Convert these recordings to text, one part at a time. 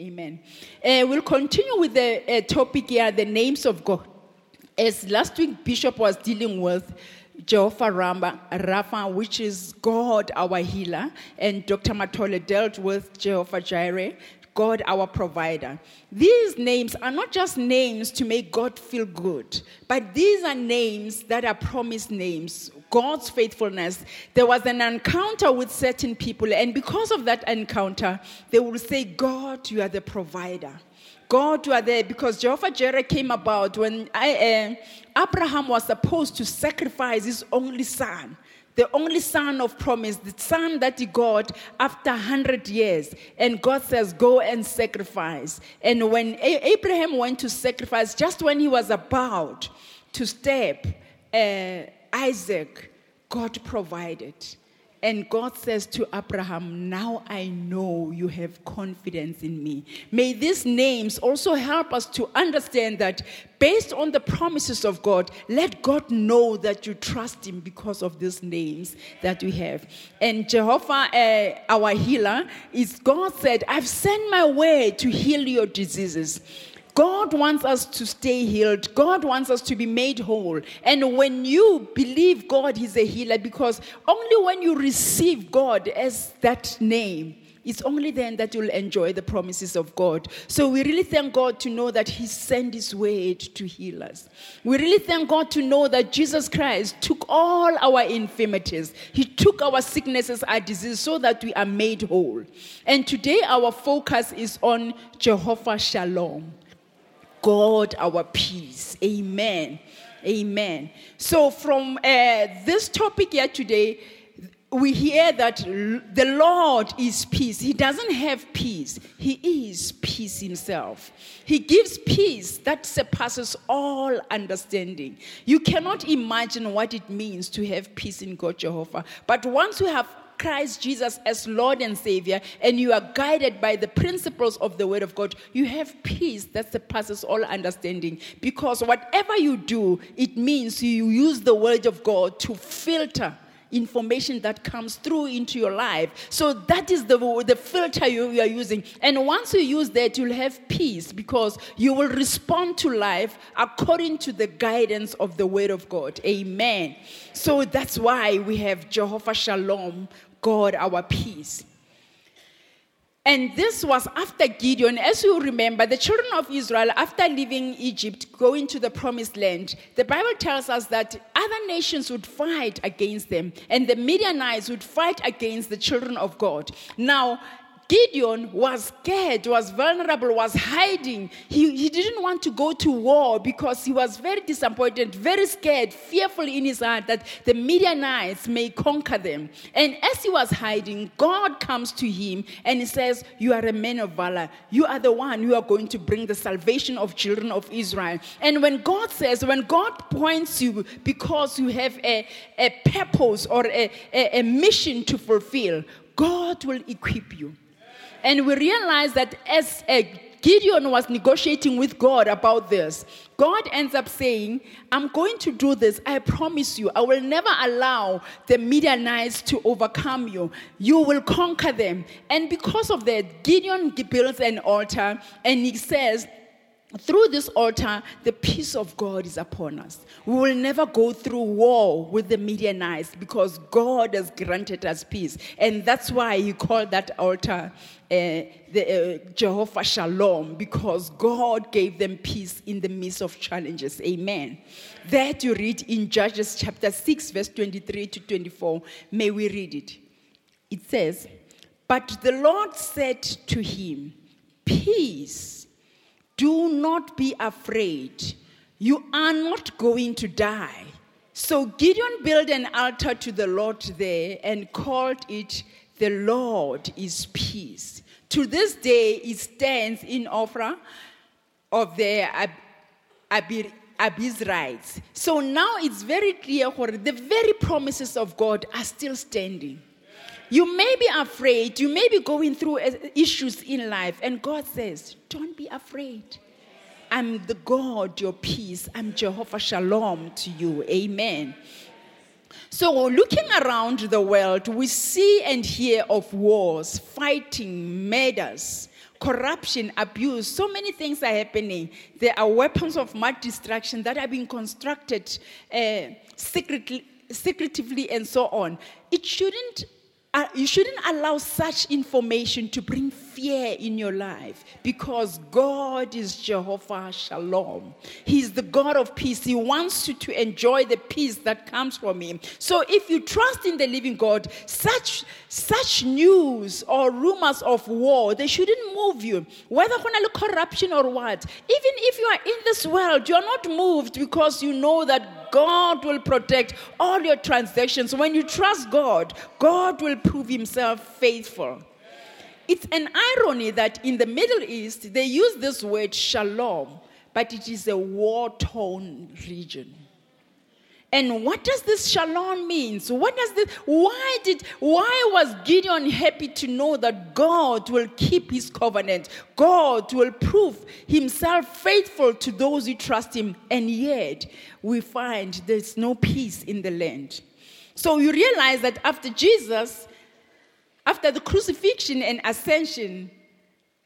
Amen. Uh, we'll continue with the uh, topic here the names of God. As last week, Bishop was dealing with Jehovah Ramba, Rapha, which is God our healer, and Dr. Matole dealt with Jehovah Jireh, God our provider. These names are not just names to make God feel good, but these are names that are promised names. God's faithfulness. There was an encounter with certain people, and because of that encounter, they will say, God, you are the provider. God, you are there because Jehovah Jireh came about when I, uh, Abraham was supposed to sacrifice his only son the only son of promise, the son that he got after 100 years. And God says, Go and sacrifice. And when Abraham went to sacrifice, just when he was about to step, uh, Isaac, God provided. And God says to Abraham, Now I know you have confidence in me. May these names also help us to understand that based on the promises of God, let God know that you trust Him because of these names that we have. And Jehovah, uh, our healer, is God said, I've sent my way to heal your diseases. God wants us to stay healed. God wants us to be made whole. And when you believe God is a healer, because only when you receive God as that name, it's only then that you'll enjoy the promises of God. So we really thank God to know that He sent His word to heal us. We really thank God to know that Jesus Christ took all our infirmities, He took our sicknesses, our diseases, so that we are made whole. And today our focus is on Jehovah Shalom. God our peace. Amen. Amen. So, from uh, this topic here today, we hear that the Lord is peace. He doesn't have peace, He is peace Himself. He gives peace that surpasses all understanding. You cannot imagine what it means to have peace in God Jehovah. But once you have Christ Jesus as Lord and Savior, and you are guided by the principles of the Word of God, you have peace that surpasses all understanding. Because whatever you do, it means you use the Word of God to filter information that comes through into your life. So that is the, the filter you, you, are using. And once you use that, you'll have peace because you will respond to life according to the guidance of the Word of God. Amen. So that's why we have Jehovah Shalom, God our peace. And this was after Gideon. As you remember, the children of Israel, after leaving Egypt, going to the promised land, the Bible tells us that other nations would fight against them, and the Midianites would fight against the children of God. Now, Gideon was scared, was vulnerable, was hiding. He, he didn't want to go to war because he was very disappointed, very scared, fearful in his heart that the Midianites may conquer them. And as he was hiding, God comes to him and he says, You are a man of valor. You are the one who are going to bring the salvation of children of Israel. And when God says, when God points you because you have a, a purpose or a, a, a mission to fulfill, God will equip you. And we realize that as Gideon was negotiating with God about this. God ends up saying, I'm going to do this. I promise you, I will never allow the Midianites to overcome you. You will conquer them. And because of that, Gideon builds an altar and he says, through this altar, the peace of God is upon us. We will never go through war with the Midianites because God has granted us peace. And that's why he called that altar uh, the, uh, Jehovah Shalom because God gave them peace in the midst of challenges. Amen. That you read in Judges chapter 6, verse 23 to 24. May we read it. It says, But the Lord said to him, Peace do not be afraid. You are not going to die. So Gideon built an altar to the Lord there and called it, The Lord is Peace. To this day, it stands in Ophrah of the Ab- Abiezrites. So now it's very clear the very promises of God are still standing. You may be afraid, you may be going through uh, issues in life, and God says, Don't be afraid. I'm the God, your peace. I'm Jehovah Shalom to you. Amen. So, looking around the world, we see and hear of wars, fighting, murders, corruption, abuse, so many things are happening. There are weapons of mass destruction that are being constructed uh, secretly, secretively and so on. It shouldn't uh, you shouldn't allow such information to bring fear in your life because God is Jehovah Shalom. He's the God of peace. He wants you to enjoy the peace that comes from Him. So if you trust in the living God, such, such news or rumors of war, they shouldn't move you. Whether corruption or what. Even if you are in this world, you are not moved because you know that God will protect all your transactions. When you trust God, God will prove himself faithful. It's an irony that in the Middle East, they use this word shalom, but it is a war torn region. And what does this shalom mean? So what does this why did why was Gideon happy to know that God will keep his covenant? God will prove himself faithful to those who trust him. And yet we find there's no peace in the land. So you realize that after Jesus, after the crucifixion and ascension,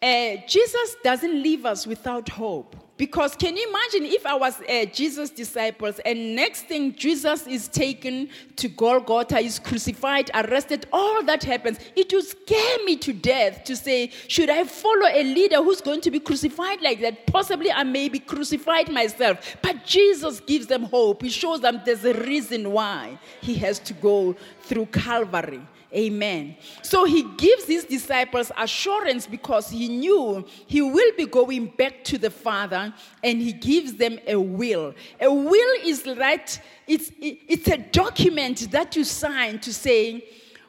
uh, Jesus doesn't leave us without hope. Because can you imagine if I was uh, Jesus' disciples and next thing Jesus is taken to Golgotha, is crucified, arrested, all that happens, it would scare me to death to say, should I follow a leader who's going to be crucified like that? Possibly I may be crucified myself. But Jesus gives them hope. He shows them there's a reason why he has to go through Calvary. Amen. So he gives his disciples assurance because he knew he will be going back to the Father and he gives them a will. A will is right, it's, it's a document that you sign to say,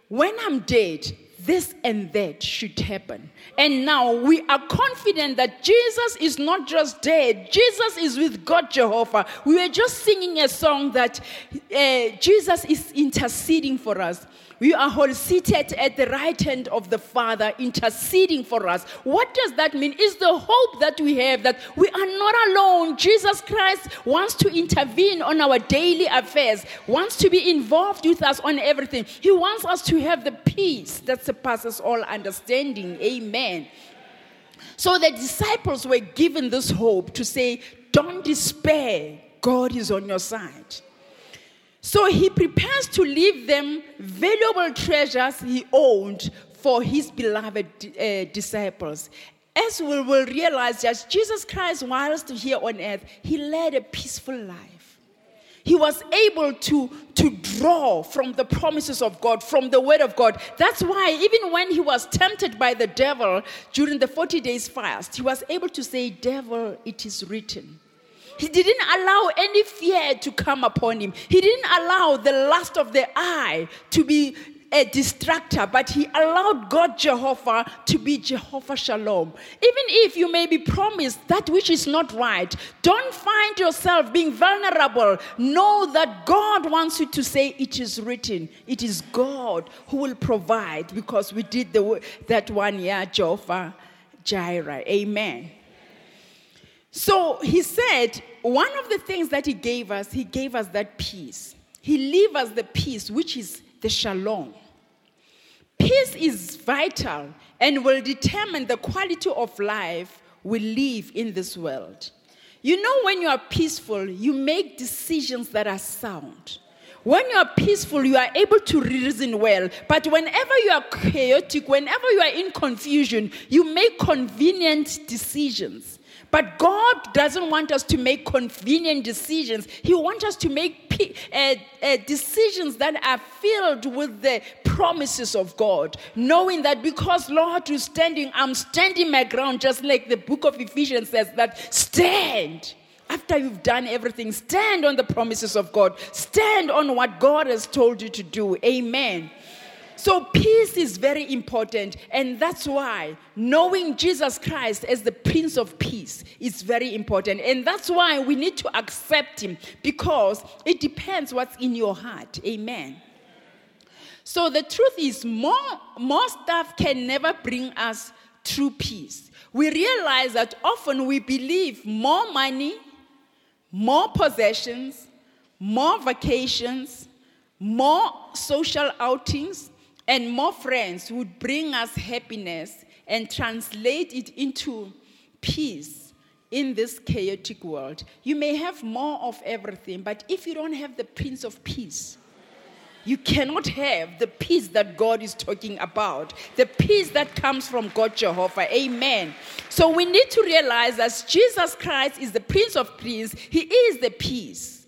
when I'm dead, this and that should happen. And now we are confident that Jesus is not just dead, Jesus is with God Jehovah. We were just singing a song that uh, Jesus is interceding for us. We are all seated at the right hand of the Father, interceding for us. What does that mean? Is the hope that we have that we are not alone. Jesus Christ wants to intervene on our daily affairs, wants to be involved with us on everything. He wants us to have the peace that surpasses all understanding. Amen. So the disciples were given this hope to say, Don't despair, God is on your side. So he prepares to leave them valuable treasures he owned for his beloved uh, disciples. As we will realize that Jesus Christ, whilst here on earth, he led a peaceful life. He was able to, to draw from the promises of God, from the word of God. That's why, even when he was tempted by the devil during the 40 days fast, he was able to say, Devil, it is written. He didn't allow any fear to come upon him. He didn't allow the lust of the eye to be a distractor, but he allowed God Jehovah to be Jehovah Shalom. Even if you may be promised that which is not right, don't find yourself being vulnerable. Know that God wants you to say, It is written. It is God who will provide because we did the, that one year, Jehovah Jireh. Amen. So he said, one of the things that he gave us, he gave us that peace. He leave us the peace, which is the shalom. Peace is vital and will determine the quality of life we live in this world. You know, when you are peaceful, you make decisions that are sound. When you are peaceful, you are able to reason well. But whenever you are chaotic, whenever you are in confusion, you make convenient decisions. But God doesn't want us to make convenient decisions. He wants us to make uh, uh, decisions that are filled with the promises of God, knowing that because Lord is standing, I'm standing my ground, just like the book of Ephesians says that stand. After you've done everything, stand on the promises of God. Stand on what God has told you to do. Amen. So, peace is very important, and that's why knowing Jesus Christ as the Prince of Peace is very important. And that's why we need to accept Him because it depends what's in your heart. Amen. So, the truth is, more, more stuff can never bring us true peace. We realize that often we believe more money, more possessions, more vacations, more social outings, and more friends would bring us happiness and translate it into peace in this chaotic world. You may have more of everything, but if you don't have the Prince of Peace, you cannot have the peace that God is talking about, the peace that comes from God Jehovah. Amen. So we need to realize that Jesus Christ is the Prince of Peace, He is the peace.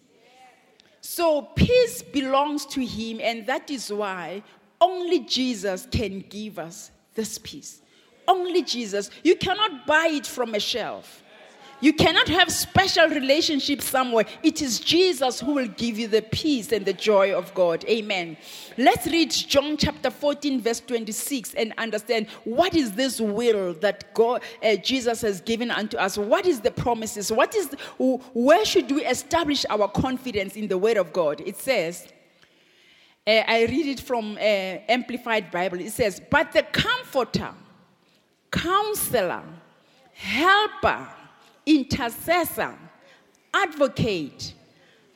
So peace belongs to Him, and that is why only Jesus can give us this peace. Only Jesus. You cannot buy it from a shelf. You cannot have special relationships somewhere. It is Jesus who will give you the peace and the joy of God. Amen. Let's read John chapter 14, verse 26, and understand what is this will that God, uh, Jesus has given unto us. What is the promises? What is the, where should we establish our confidence in the Word of God? It says. Uh, I read it from uh, Amplified Bible. It says, "But the Comforter, Counselor, Helper." intercessor, advocate,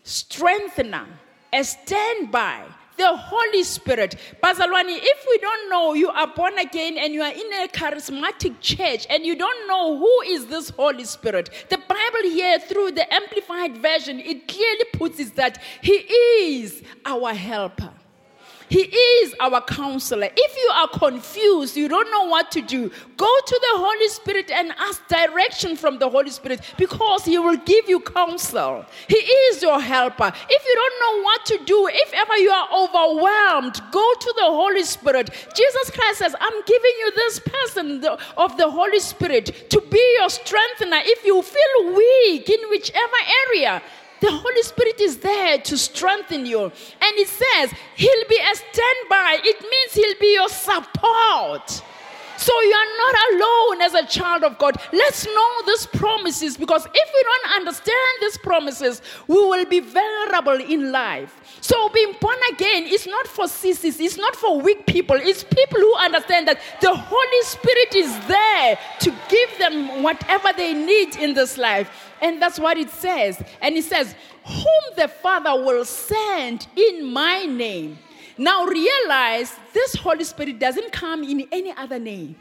strengthener, a standby, the Holy Spirit. Bazalwani, if we don't know you are born again and you are in a charismatic church and you don't know who is this Holy Spirit, the Bible here through the Amplified Version, it clearly puts it that He is our helper. He is our counselor. If you are confused, you don't know what to do, go to the Holy Spirit and ask direction from the Holy Spirit because He will give you counsel. He is your helper. If you don't know what to do, if ever you are overwhelmed, go to the Holy Spirit. Jesus Christ says, I'm giving you this person of the Holy Spirit to be your strengthener. If you feel weak in whichever area, the Holy Spirit is there to strengthen you. And it says, He'll be a standby. It means He'll be your support. So you are not alone as a child of God. Let's know these promises because if we don't understand these promises, we will be vulnerable in life. So being born again is not for sissies, it's not for weak people. It's people who understand that the Holy Spirit is there to give them whatever they need in this life. And that's what it says. And it says, Whom the Father will send in my name. Now realize this Holy Spirit doesn't come in any other name,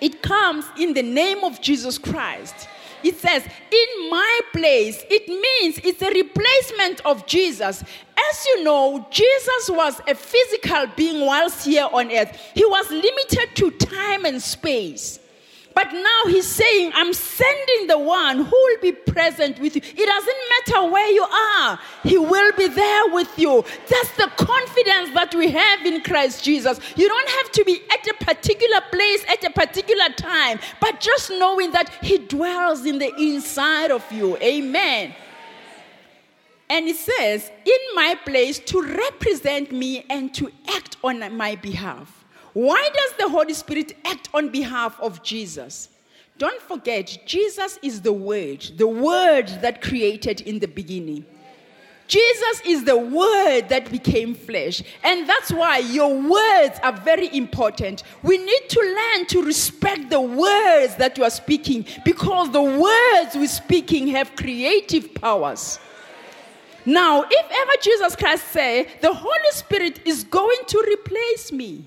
it comes in the name of Jesus Christ. It says, in my place. It means it's a replacement of Jesus. As you know, Jesus was a physical being whilst here on earth, he was limited to time and space. But now he's saying, I'm sending the one who will be present with you. It doesn't matter where you are, he will be there with you. That's the confidence that we have in Christ Jesus. You don't have to be at a particular place at a particular time, but just knowing that he dwells in the inside of you. Amen. And it says, in my place to represent me and to act on my behalf. Why does the Holy Spirit act on behalf of Jesus? Don't forget, Jesus is the Word, the Word that created in the beginning. Jesus is the Word that became flesh. And that's why your words are very important. We need to learn to respect the words that you are speaking because the words we're speaking have creative powers. Now, if ever Jesus Christ say, the Holy Spirit is going to replace me,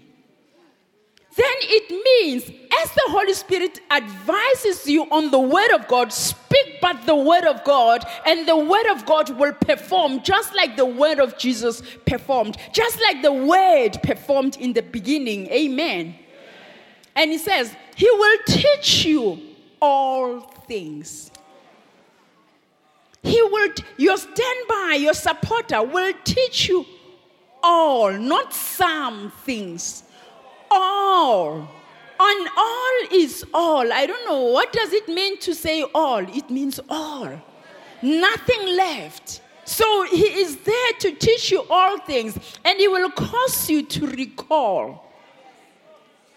then it means as the Holy Spirit advises you on the Word of God, speak but the Word of God, and the Word of God will perform just like the Word of Jesus performed, just like the Word performed in the beginning. Amen. And he says, He will teach you all things. He will, your standby, your supporter will teach you all, not some things all. On all is all. I don't know. What does it mean to say all? It means all. Nothing left. So he is there to teach you all things, and he will cause you to recall,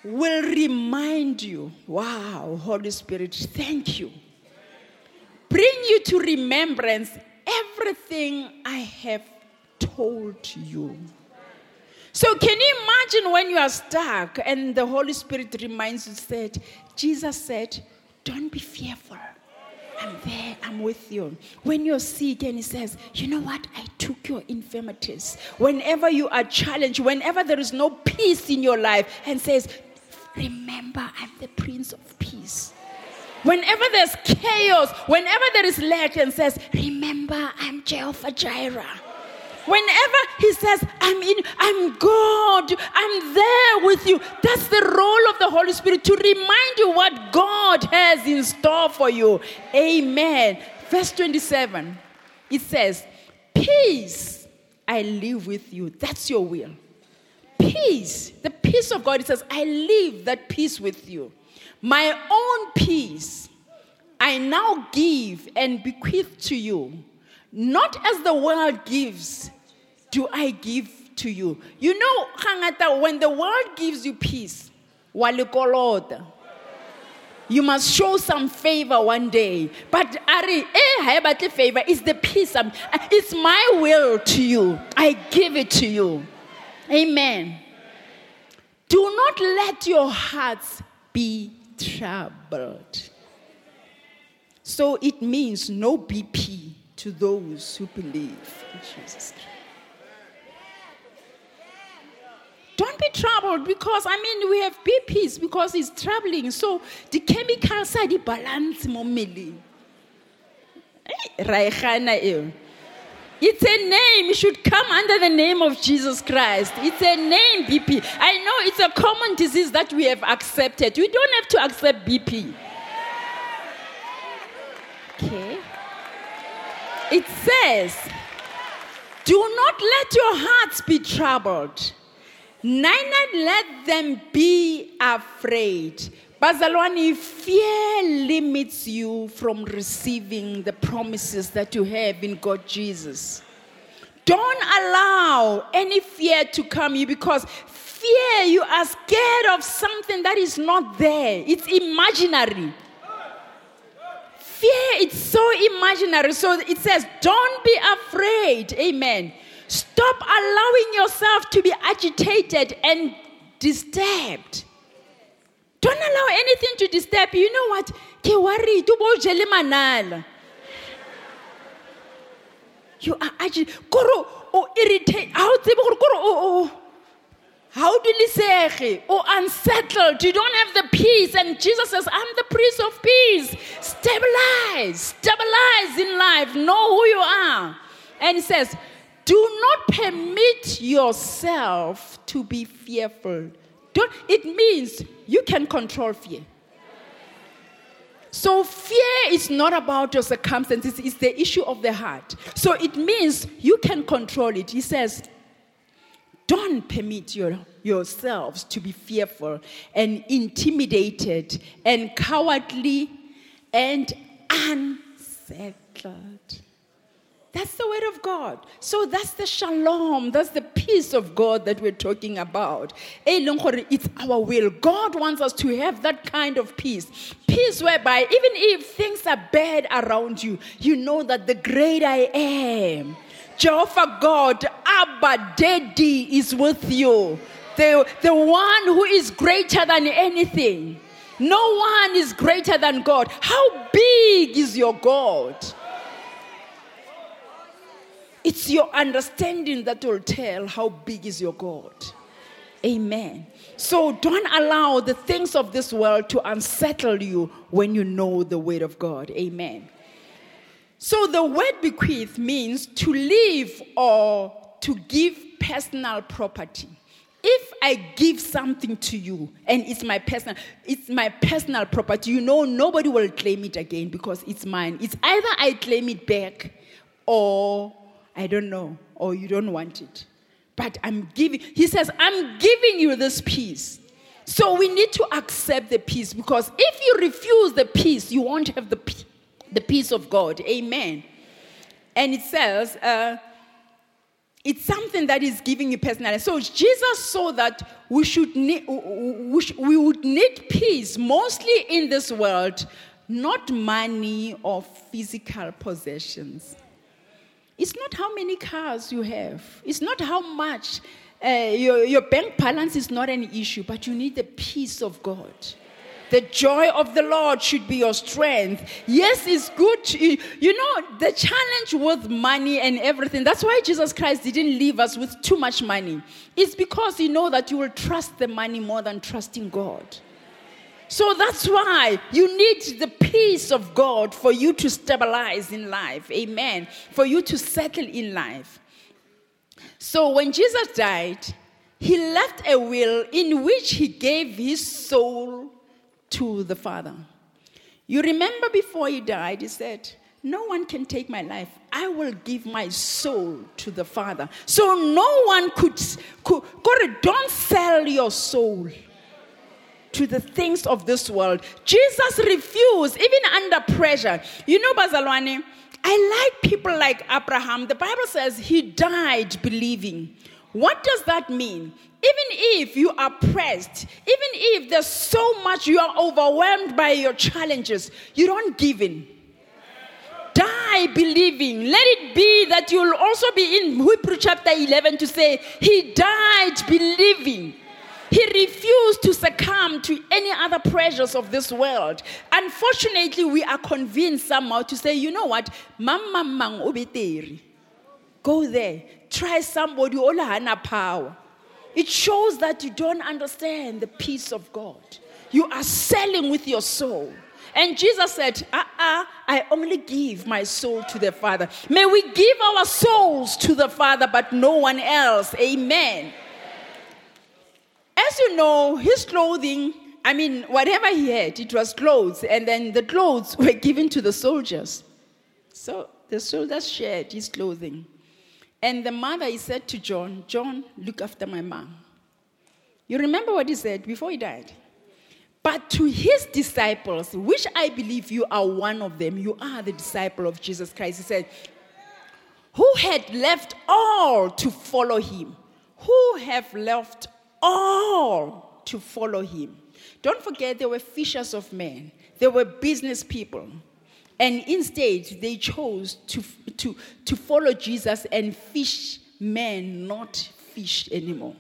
will remind you. Wow, Holy Spirit, thank you. Bring you to remembrance everything I have told you. So, can you imagine when you are stuck and the Holy Spirit reminds you, said, Jesus said, Don't be fearful. I'm there, I'm with you. When you're sick and he says, You know what? I took your infirmities. Whenever you are challenged, whenever there is no peace in your life, and says, remember I'm the Prince of Peace. Whenever there's chaos, whenever there is lack, and says, Remember, I'm Jehovah Jireh. Whenever he says, I'm in, I'm God, I'm there with you. That's the role of the Holy Spirit to remind you what God has in store for you. Amen. Verse 27, it says, Peace I live with you. That's your will. Peace, the peace of God, it says, I leave that peace with you. My own peace I now give and bequeath to you. Not as the world gives, do I give to you. You know, hangata, when the world gives you peace, walikoloda. You must show some favor one day. But Ari, eh, favor is the peace. I'm, it's my will to you. I give it to you. Amen. Do not let your hearts be troubled. So it means no BP to those who believe in Jesus Christ. Don't be troubled because I mean we have BPs because it's troubling. So the chemicals are the balance mo mmeleng. Eh? It's a name. It should come under the name of Jesus Christ. It's a name, BP. I know it's a common disease that we have accepted. We don't have to accept BP. Okay. It says, Do not let your hearts be troubled neither let them be afraid. Bazalwani, fear limits you from receiving the promises that you have in God Jesus. Don't allow any fear to come you because fear you are scared of something that is not there. It's imaginary. Fear it's so imaginary. So it says, don't be afraid. Amen. Stop allowing yourself to be agitated and disturbed. Don't allow anything to disturb you. You know what? Ke manala. You are agitated. Koro o irritate. How tsebe gore o how do you say or oh, unsettled you don't have the peace and jesus says i'm the prince of peace stabilize stabilize in life know who you are and he says do not permit yourself to be fearful. Don't, it means you can control fear. So, fear is not about your circumstances, it's the issue of the heart. So, it means you can control it. He says, don't permit your, yourselves to be fearful and intimidated and cowardly and unsettled. That's the word of God. So that's the shalom, that's the peace of God that we're talking about. Eh, it's our will. God wants us to have that kind of peace. Peace whereby even if things are bad around you, you know that the great I am, Jehovah God, Abba Daddy is with you. The, the one who is greater than anything. No one is greater than God. How big is your God? It's your understanding that will tell how big is your God. Amen. So don't allow the things of this world to unsettle you when you know the word of God. Amen. So the word bequeath means to leave or to give personal property. If I give something to you and it's my personal it's my personal property, you know nobody will claim it again because it's mine. It's either I claim it back or I don't know, or you don't want it. But I'm giving, he says, I'm giving you this peace. So we need to accept the peace because if you refuse the peace, you won't have the, the peace of God. Amen. And it says, uh, it's something that is giving you personality. So Jesus saw that we should need, we, we would need peace mostly in this world, not money or physical possessions. It's not how many cars you have. It's not how much. Uh, your, your bank balance is not an issue, but you need the peace of God. The joy of the Lord should be your strength. Yes, it's good. To, you know, the challenge with money and everything, that's why Jesus Christ didn't leave us with too much money. It's because you know that you will trust the money more than trusting God. So that's why you need the peace of God for you to stabilize in life. Amen. For you to settle in life. So when Jesus died, he left a will in which he gave his soul to the Father. You remember before he died, he said, No one can take my life. I will give my soul to the Father. So no one could, could God, don't sell your soul to the things of this world. Jesus refused, even under pressure. You know, Bazalwane, I like people like Abraham. The Bible says he died believing. What does that mean? Even if you are pressed, even if there's so much you are overwhelmed by your challenges, you don't give in. Die believing. Let it be that you'll also be in Hebrew chapter 11 to say, He died believing. He refused to succumb to any other pressures of this world. Unfortunately, we are convinced somehow to say, you know what? Mama mang. Go there. Try somebody who hana power. It shows that you don't understand the peace of God. You are selling with your soul. And Jesus said, uh uh I only give my soul to the Father. May we give our souls to the Father, but no one else. Amen. As you know, his clothing, I mean, whatever he had, it was clothes, and then the clothes were given to the soldiers. So the soldiers shared his clothing. And the mother, he said to John, John, look after my mom. You remember what he said before he died? But to his disciples, which I believe you are one of them, you are the disciple of Jesus Christ, he said, Who had left all to follow him? Who have left all to follow him. Don't forget, they were fishers of men, they were business people. And instead, they chose to, to, to follow Jesus and fish men, not fish anymore.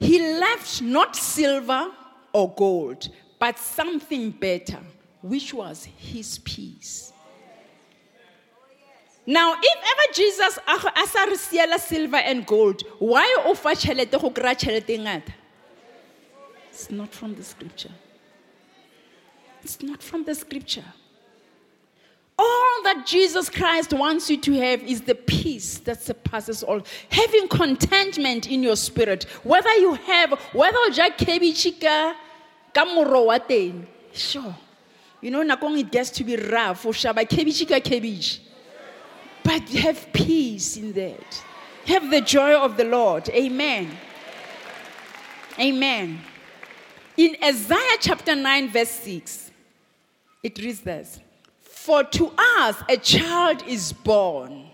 He left not silver or gold, but something better, which was his peace. Now, if ever Jesus a sa silver and gold, why offer fa tšhelete go kry ngata? It's not from the scripture. It's not from the scripture. All that Jesus Christ wants you to have is the peace that surpasses all. Having contentment in your spirit. Whether you have, whether o ja cabbage ka ka moro wa teng. Sure. You know, nakong it gets to be rough. O shaba cabbage ka cabbage. But have peace in that. Have the joy of the Lord. Amen. Amen. In Isaiah chapter 9, verse 6, it reads this For to us a child is born,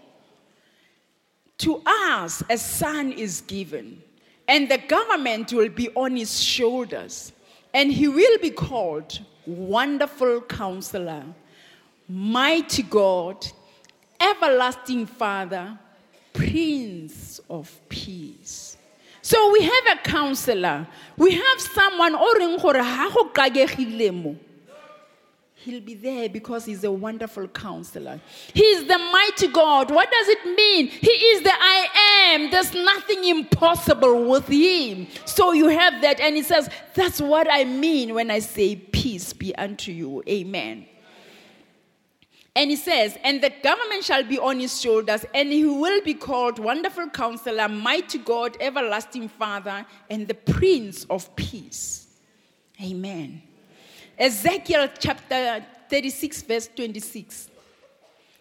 to us a son is given, and the government will be on his shoulders, and he will be called Wonderful Counselor, Mighty God everlasting Father, Prince of Peace. So we have a counselor. We have someone He'll be there because he's a wonderful counselor. He is the mighty God. What does it mean? He is the I am. There's nothing impossible with him. So you have that. And he says, That's what I mean when I say, Peace be unto you. Amen. And he says, And the government shall be on his shoulders, and he will be called Wonderful Counselor, Mighty God, Everlasting Father, and the Prince of Peace. Amen. Ezekiel chapter 36, verse 26.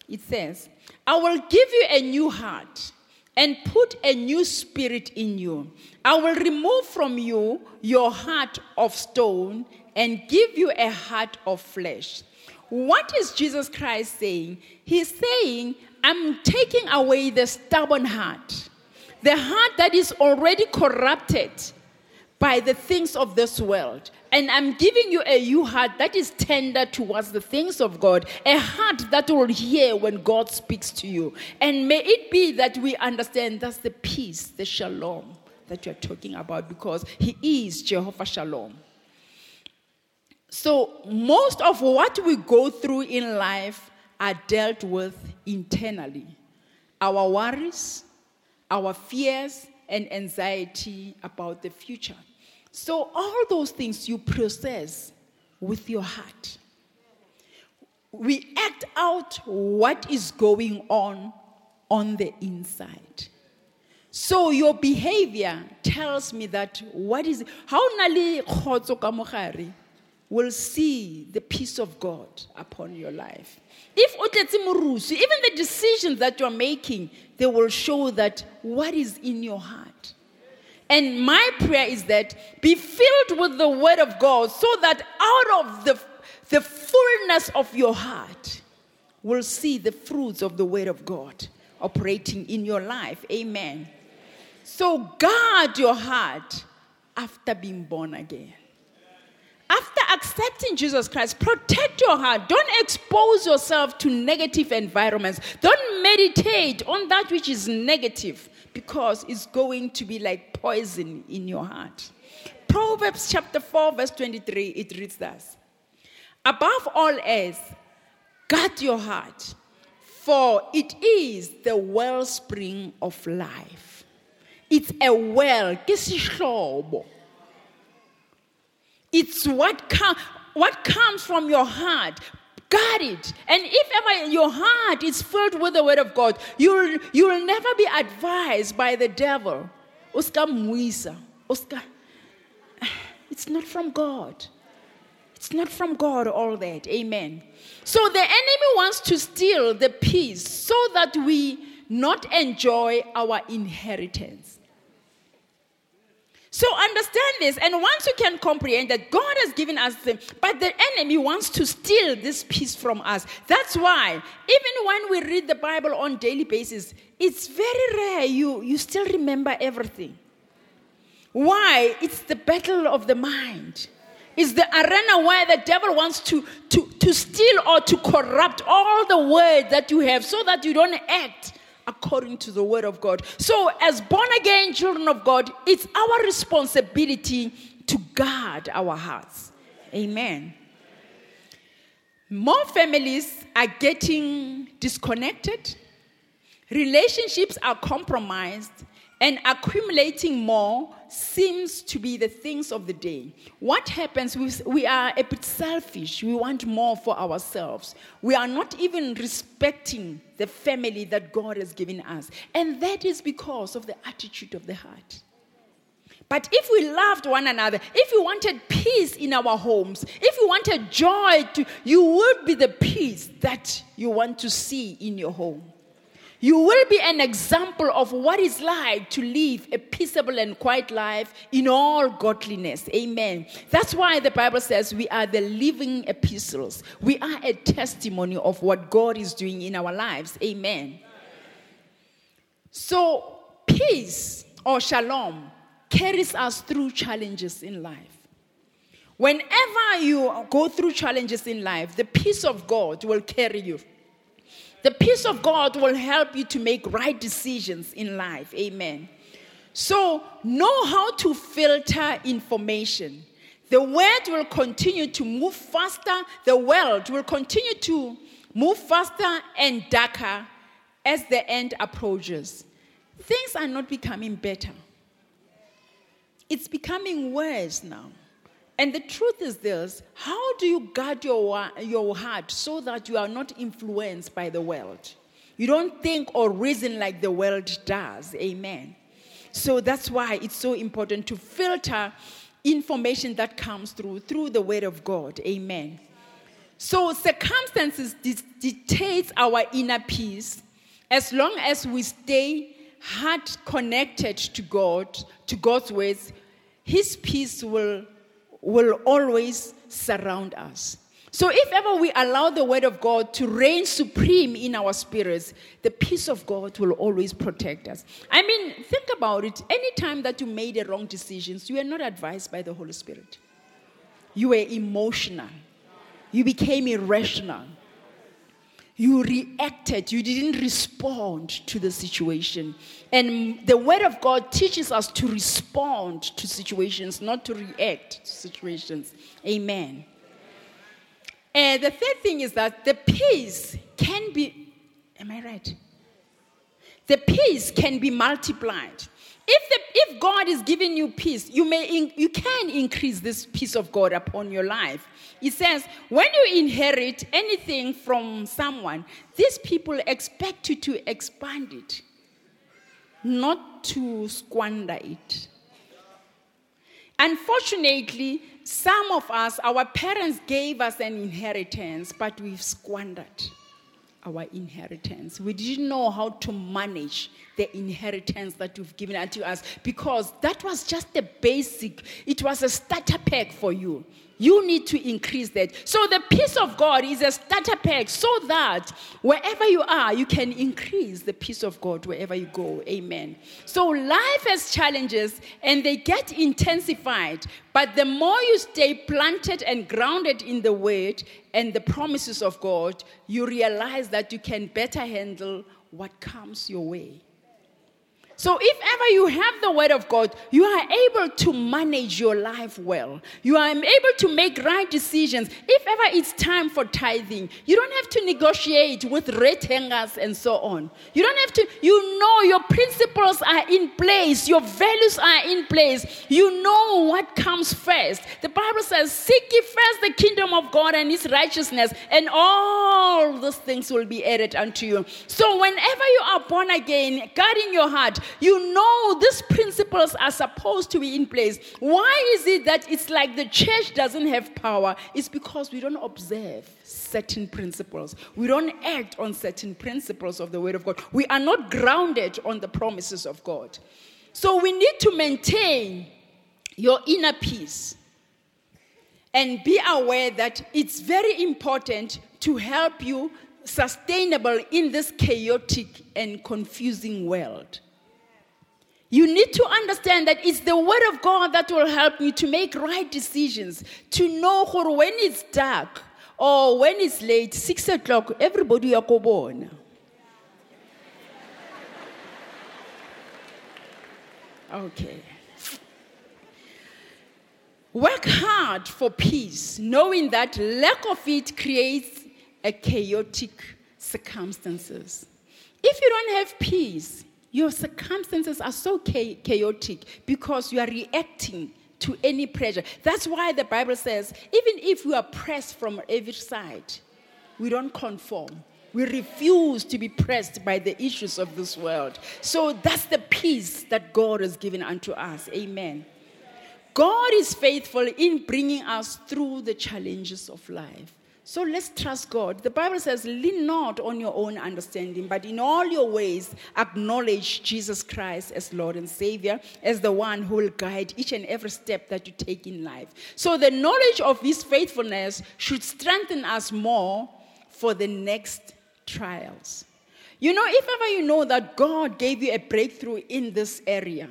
It says, I will give you a new heart and put a new spirit in you. I will remove from you your heart of stone and give you a heart of flesh. What is Jesus Christ saying? He's saying, I'm taking away the stubborn heart, the heart that is already corrupted by the things of this world. And I'm giving you a new heart that is tender towards the things of God, a heart that will hear when God speaks to you. And may it be that we understand that's the peace, the shalom that you're talking about, because He is Jehovah Shalom. So, most of what we go through in life are dealt with internally. Our worries, our fears, and anxiety about the future. So, all those things you process with your heart. We act out what is going on on the inside. So your behavior tells me that what is how nali khotso will see the peace of God upon your life. If even the decisions that you're making, they will show that what is in your heart. And my prayer is that be filled with the word of God so that out of the, the fullness of your heart will see the fruits of the word of God operating in your life. Amen. So guard your heart after being born again. After accepting Jesus Christ, protect your heart. Don't expose yourself to negative environments. Don't meditate on that which is negative because it's going to be like poison in your heart. Proverbs chapter 4, verse 23, it reads thus Above all else, guard your heart, for it is the wellspring of life. It's a well. It's what, com- what comes from your heart. Guard it. And if ever your heart is filled with the word of God, you'll, you'll never be advised by the devil. Oscar. Oscar. It's not from God. It's not from God, all that. Amen. So the enemy wants to steal the peace so that we not enjoy our inheritance. So understand this, and once you can comprehend that God has given us them, but the enemy wants to steal this peace from us. That's why, even when we read the Bible on daily basis, it's very rare you, you still remember everything. Why? It's the battle of the mind. It's the arena where the devil wants to, to, to steal or to corrupt all the words that you have so that you don't act according to the word of God. So, as born again children of God, it's our responsibility to guard our hearts. Amen. More families are getting disconnected, relationships are compromised, and accumulating more seems to be the things of the day. What happens? We, are a bit selfish. We want more for ourselves. We are not even respecting the family that God has given us. And that is because of the attitude of the heart. But if we loved one another, if we wanted peace in our homes, if we wanted joy, to, you would be the peace that you want to see in your home. You will be an example of what it's like to live a peaceable and quiet life in all godliness. Amen. That's why the Bible says we are the living epistles. We are a testimony of what God is doing in our lives. Amen. So, peace or shalom carries us through challenges in life. Whenever you go through challenges in life, the peace of God will carry you. The peace of God will help you to make right decisions in life. Amen. So, know how to filter information. The word will continue to move faster, the world will continue to move faster and darker as the end approaches. Things are not becoming better, it's becoming worse now. And the truth is this how do you guard your, your heart so that you are not influenced by the world? You don't think or reason like the world does. Amen. So that's why it's so important to filter information that comes through through the word of God. Amen. So circumstances dictates our inner peace as long as we stay heart connected to God, to God's ways, his peace will will always surround us. So, if ever we allow the Word of God to reign supreme in our spirits, the peace of God will always protect us. I mean, think about it. Anytime that you made a wrong decisions, you were not advised by the Holy Spirit. You were emotional. You became irrational you reacted, you didn't respond to the situation. And the Word of God teaches us to respond to situations, not to react to situations. Amen. And the third thing is that the peace can be, am I right? The peace can be multiplied. if, the, if God is giving you peace, you, may in, you can increase this peace of God upon your life. It says, when you inherit anything from someone, these people expect you to expand it, not to squander it. Unfortunately, some of us, our parents gave us an inheritance, but we've squandered our inheritance. We didn't know how to manage the inheritance that you've given unto us because that was just the basic, it was a starter pack for you. You need to increase that. So the peace of God is a starter pack so that wherever you are, you can increase the peace of God wherever you go. Amen. So life has challenges and they get intensified. But the more you stay planted and grounded in the word and the promises of God, you realize that you can better handle what comes your way. So, if ever you have the word of God, you are able to manage your life well. You are able to make right decisions. If ever it's time for tithing, you don't have to negotiate with rate hangers and so on. You don't have to, you know, your principles are in place, your values are in place. You know what comes first. The Bible says, Seek ye first the kingdom of God and his righteousness, and all those things will be added unto you. So, whenever you are born again, God in your heart, you know these principles are supposed to be in place. Why is it that it's like the church doesn't have power? It's because we don't observe certain principles. We don't act on certain principles of the Word of God. We are not grounded on the promises of God. So we need to maintain your inner peace and be aware that it's very important to help you sustainable in this chaotic and confusing world. You need to understand that it's the word of God that will help you to make right decisions, to know when it's dark or when it's late, six o'clock, everybody yakobona. Okay. Work hard for peace, knowing that lack of it creates a chaotic circumstances. If you don't have peace, your circumstances are so chaotic because you are reacting to any pressure. That's why the Bible says, even if we are pressed from every side, we don't conform. We refuse to be pressed by the issues of this world. So that's the peace that God has given unto us. Amen. God is faithful in bringing us through the challenges of life. So let's trust God. The Bible says, lean not on your own understanding, but in all your ways acknowledge Jesus Christ as Lord and Savior, as the one who will guide each and every step that you take in life. So the knowledge of His faithfulness should strengthen us more for the next trials. You know, if ever you know that God gave you a breakthrough in this area,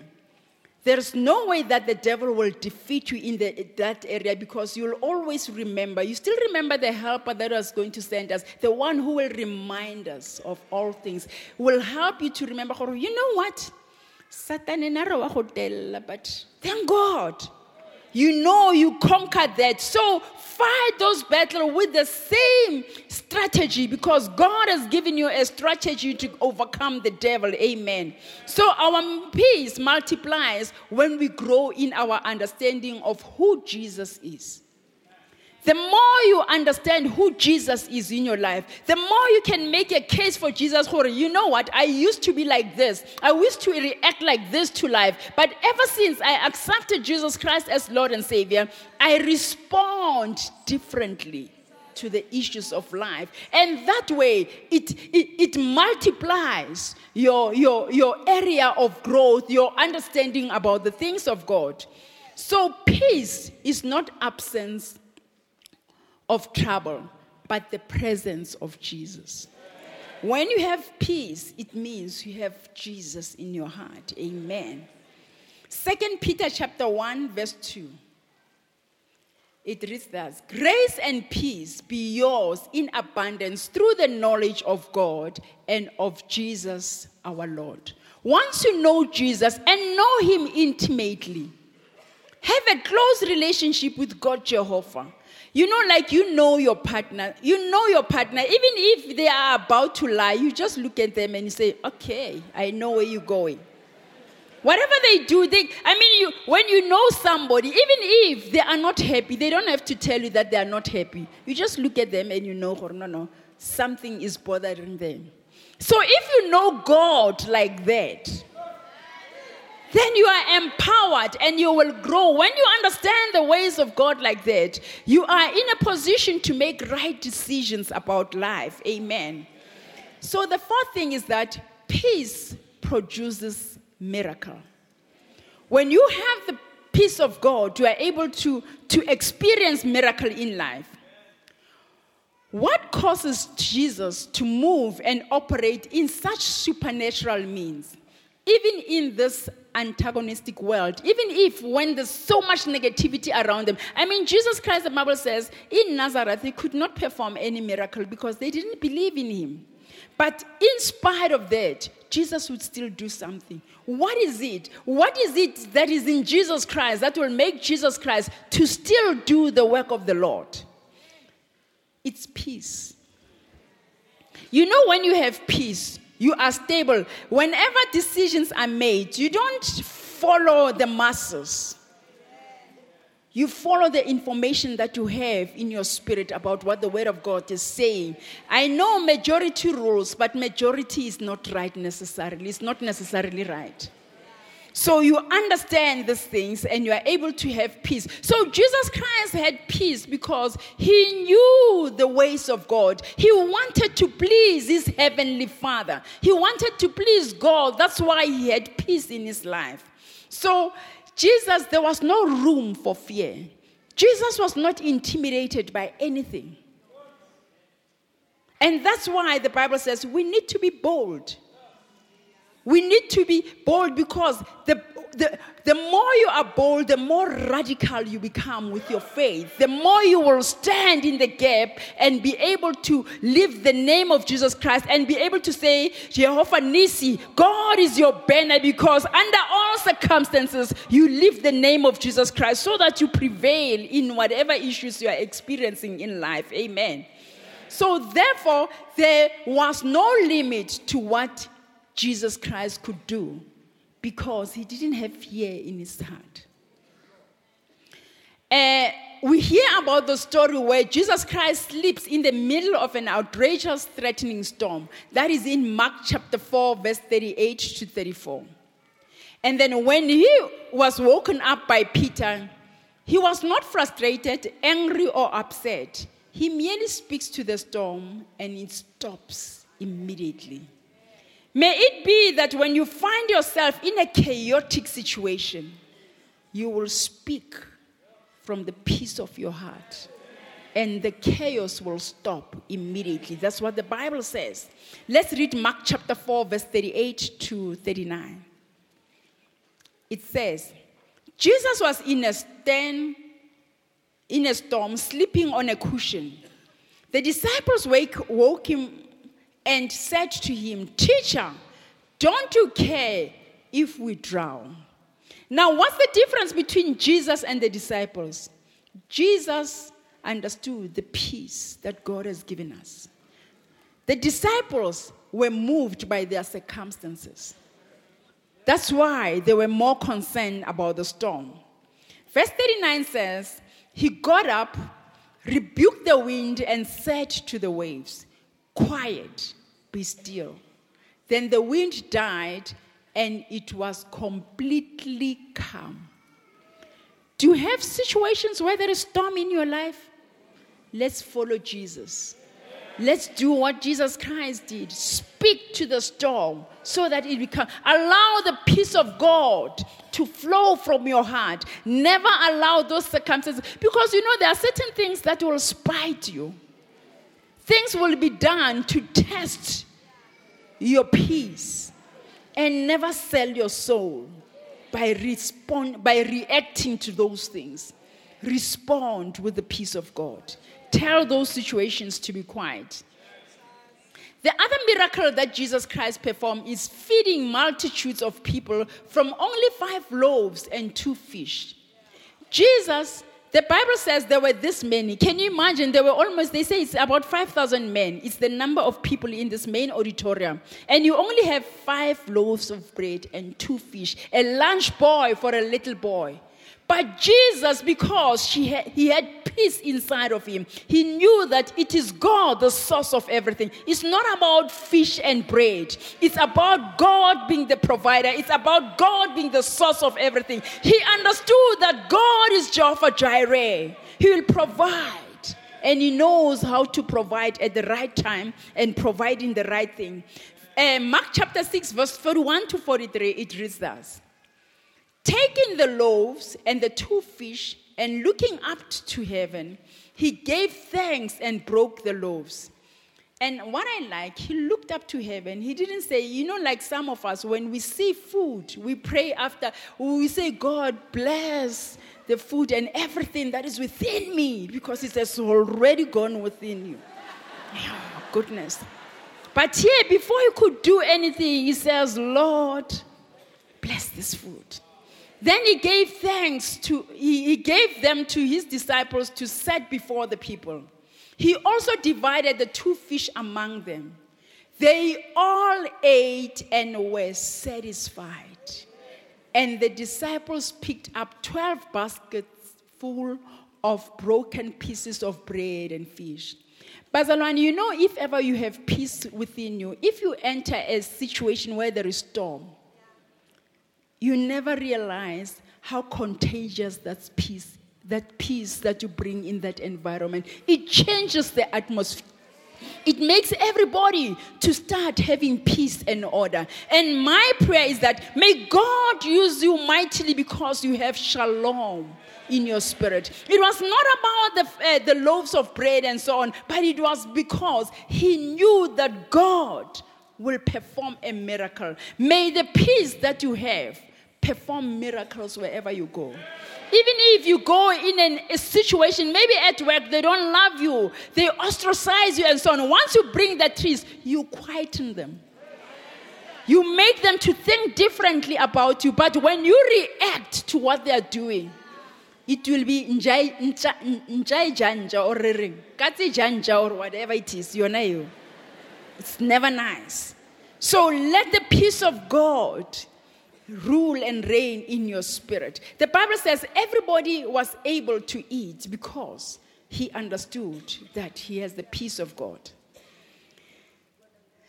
there's no way that the devil will defeat you in the, that area because you'll always remember. You still remember the helper that was going to send us, the one who will remind us of all things, will help you to remember. You know what? Satan in a hotel. but thank God you know you conquered that. So fight those battles with the same strategy because God has given you a strategy to overcome the devil. Amen. So our peace multiplies when we grow in our understanding of who Jesus is. The more you understand who Jesus is in your life, the more you can make a case for Jesus. You know what? I used to be like this. I used to react like this to life. But ever since I accepted Jesus Christ as Lord and Savior, I respond differently to the issues of life. And that way, it, it, it multiplies your, your, your area of growth, your understanding about the things of God. So, peace is not absence of trouble, but the presence of Jesus. When you have peace, it means you have Jesus in your heart. Amen. Second Peter chapter 1, verse 2. It reads thus Grace and peace be yours in abundance through the knowledge of God and of Jesus our Lord. Once you know Jesus and know Him intimately, have a close relationship with God Jehovah you know, like you know your partner. You know your partner. Even if they are about to lie, you just look at them and you say, okay, I know where you're going. Whatever they do, they, I mean, you, when you know somebody, even if they are not happy, they don't have to tell you that they are not happy. You just look at them and you know, oh, no, no, something is bothering them. So if you know God like that, then you are empowered and you will grow. When you understand the ways of God like that, you are in a position to make right decisions about life. Amen. So the fourth thing is that peace produces miracle. When you have the peace of God, you are able to, to experience miracle in life. What causes Jesus to move and operate in such supernatural means? Even in this antagonistic world, even if when there's so much negativity around them. I mean, Jesus Christ, the Bible says, in Nazareth, he could not perform any miracle because they didn't believe in him. But in spite of that, Jesus would still do something. What is it? What is it that is in Jesus Christ that will make Jesus Christ to still do the work of the Lord? It's peace. You know, when you have peace, you are stable. Whenever decisions are made, you don't follow the masses. You follow the information that you have in your spirit about what the Word of God is saying. I know majority rules, but majority is not right necessarily. It's not necessarily right. So you understand these things and you are able to have peace. So Jesus Christ had peace because he knew the ways of God. He wanted to please his heavenly Father, he wanted to please God. That's why he had peace in his life. So Jesus, there was no room for fear. Jesus was not intimidated by anything. And that's why the Bible says we need to be bold. We need to be bold because the, the, the more you are bold, the more radical you become with your faith. The more you will stand in the gap and be able to live the name of Jesus Christ and be able to say, Jehovah Nissi, God is your banner because under all circumstances, you live the name of Jesus Christ so that you prevail in whatever issues you are experiencing in life. Amen. So, therefore, there was no limit to what Jesus Christ could do because he didn't have fear in his heart. Uh, we hear about the story where Jesus Christ sleeps in the middle of an outrageous, threatening storm. That is in Mark chapter 4, verse 38 to 34. And then when he was woken up by Peter, he was not frustrated, angry, or upset. He merely speaks to the storm and it stops immediately. May it be that when you find yourself in a chaotic situation, you will speak from the peace of your heart. And the chaos will stop immediately. That's what the Bible says. Let's read Mark chapter 4, verse 38 to 39. It says, Jesus was in a stand, in a storm, sleeping on a cushion. The disciples wake, woke him and said to him, Teacher, don't you care if we drown? Now, what's the difference between Jesus and the disciples? Jesus understood the peace that God has given us. The disciples were moved by their circumstances. That's why they were more concerned about the storm. Verse 39 says, He got up, rebuked the wind, and said to the waves, Quiet, be still. Then the wind died and it was completely calm. Do you have situations where there is storm in your life? Let's follow Jesus. Let's do what Jesus Christ did. Speak to the storm so that it becomes. Allow the peace of God to flow from your heart. Never allow those circumstances because you know there are certain things that will spite you. Things will be done to test your peace and never sell your soul by, respond, by reacting to those things. Respond with the peace of God. Tell those situations to be quiet. The other miracle that Jesus Christ performed is feeding multitudes of people from only five loaves and two fish. Jesus The Bible says there were this many. Can you imagine? There were almost, they say it's about 5,000 men. It's the number of people in this main auditorium. And you only have five loaves of bread and two fish, a lunch boy for a little boy. But Jesus, because had, he had peace inside of him, he knew that it is God, the source of everything. It's not about fish and bread, it's about God being the provider, it's about God being the source of everything. He understood that God is Jehovah Jireh, He will provide. And he knows how to provide at the right time and providing the right thing. Uh, Mark chapter 6, verse 41 to 43, it reads thus. Taking the loaves and the two fish and looking up to heaven, he gave thanks and broke the loaves. And what I like, he looked up to heaven. He didn't say, you know, like some of us, when we see food, we pray after, we say, God bless the food and everything that is within me because it has already gone within you. Goodness. But here, before he could do anything, he says, Lord, bless this food. Then he gave thanks to, he, gave them to his disciples to set before the people. He also divided the two fish among them. They all ate and were satisfied. And the disciples picked up 12 baskets full of broken pieces of bread and fish. Bazalwan, you know, if ever you have peace within you, if you enter a situation where there is storm, you never realize how contagious that peace, that peace that you bring in that environment. It changes the atmosphere. It makes everybody to start having peace and order. And my prayer is that may God use you mightily because you have shalom in your spirit. It was not about the, uh, the loaves of bread and so on, but it was because he knew that God will perform a miracle. May the peace that you have perform miracles wherever you go. Even if you go in an, a situation, maybe at work, they don't love you, they ostracize you, and so on. Once you bring that peace, you quieten them. You make them to think differently about you, but when you react to what they are doing, it will be njai janja or katsi janja or whatever it is, you know. It's never nice. So let the peace of God rule and reign in your spirit. The Bible says everybody was able to eat because he understood that he has the peace of God.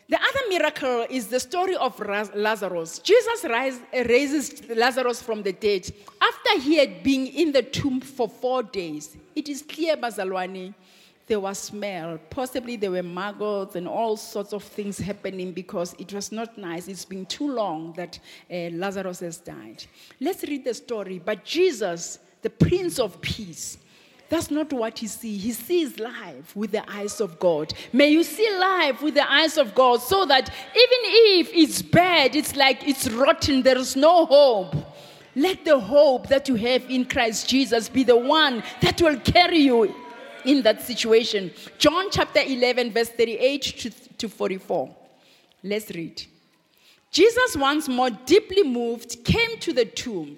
The other miracle is the story of Lazarus. Jesus raises Lazarus from the dead after he had been in the tomb for four days. It is clear, Bazalwani, there was smell. Possibly there were maggots and all sorts of things happening because it was not nice. It's been too long that uh, Lazarus has died. Let's read the story. But Jesus, the Prince of Peace, that's not what he sees. He sees life with the eyes of God. May you see life with the eyes of God so that even if it's bad, it's like it's rotten, there is no hope. Let the hope that you have in Christ Jesus be the one that will carry you in that situation. John chapter 11, verse 38 to, to 44. Let's read. Jesus, once more deeply moved, came to the tomb.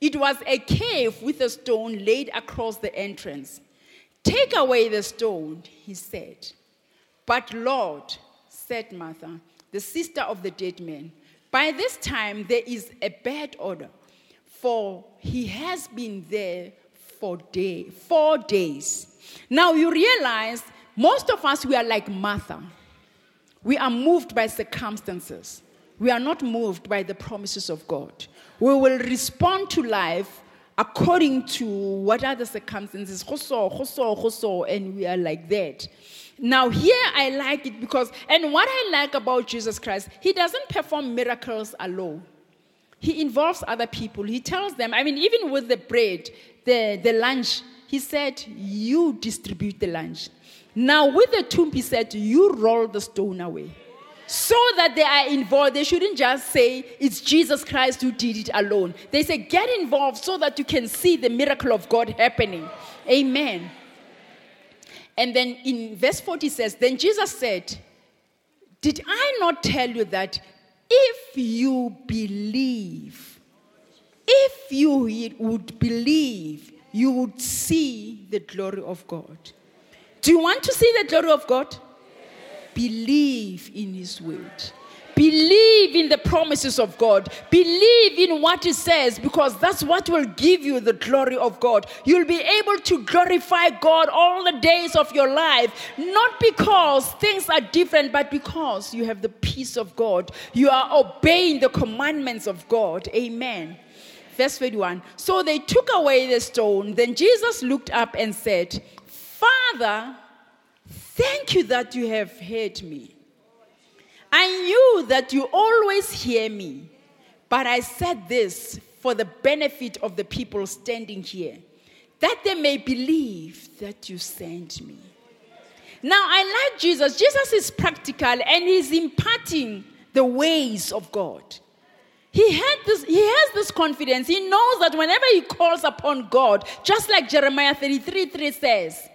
It was a cave with a stone laid across the entrance. Take away the stone, he said. But Lord, said Martha, the sister of the dead man, by this time there is a bad odor, for he has been there for day, four days. Now you realize most of us, we are like Martha. We are moved by circumstances. We are not moved by the promises of God. We will respond to life according to what are the circumstances. And we are like that. Now, here I like it because, and what I like about Jesus Christ, he doesn't perform miracles alone. He involves other people. He tells them, I mean, even with the bread, the, the lunch, he said, You distribute the lunch. Now, with the tomb, he said, You roll the stone away. So that they are involved. They shouldn't just say it's Jesus Christ who did it alone. They say, Get involved so that you can see the miracle of God happening. Amen. And then in verse 40 says, Then Jesus said, Did I not tell you that if you believe, if you would believe, you would see the glory of God. Do you want to see the glory of God? Believe in His word. Believe in the promises of God. Believe in what He says because that's what will give you the glory of God. You'll be able to glorify God all the days of your life, not because things are different, but because you have the peace of God. You are obeying the commandments of God. Amen. Verse 31. So they took away the stone. Then Jesus looked up and said, Father, thank you that you have heard me. I knew that you always hear me, but I said this for the benefit of the people standing here, that they may believe that you sent me. Now, I like Jesus. Jesus is practical and he's imparting the ways of God. He, had this, he has this confidence. He knows that whenever he calls upon God, just like Jeremiah 33 3 says,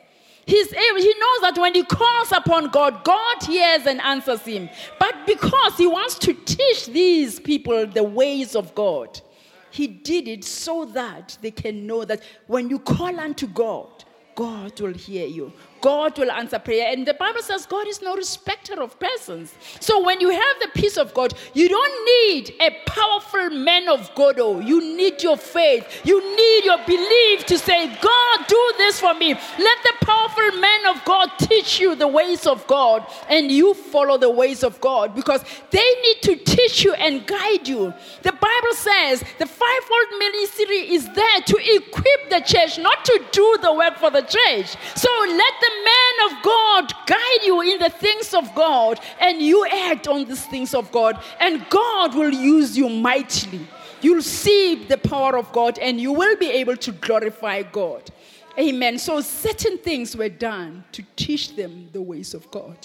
He's able, he knows that when he calls upon God, God hears and answers him. But because he wants to teach these people the ways of God, he did it so that they can know that when you call unto God, God will hear you. God will answer prayer. And the Bible says God is no respecter of persons. So when you have the peace of God, you don't need a powerful man of God. Oh, you need your faith. You need your belief to say, God, do this for me. Let the powerful man of God teach you the ways of God, and you follow the ways of God because they need to teach you and guide you. The Bible says the fivefold ministry is there to equip the church, not to do the work for the church. So let the man of God guide you in the things of God, and you act on these things of God, and God will use you mightily. You'll see the power of God, and you will be able to glorify God. Amen. So, certain things were done to teach them the ways of God.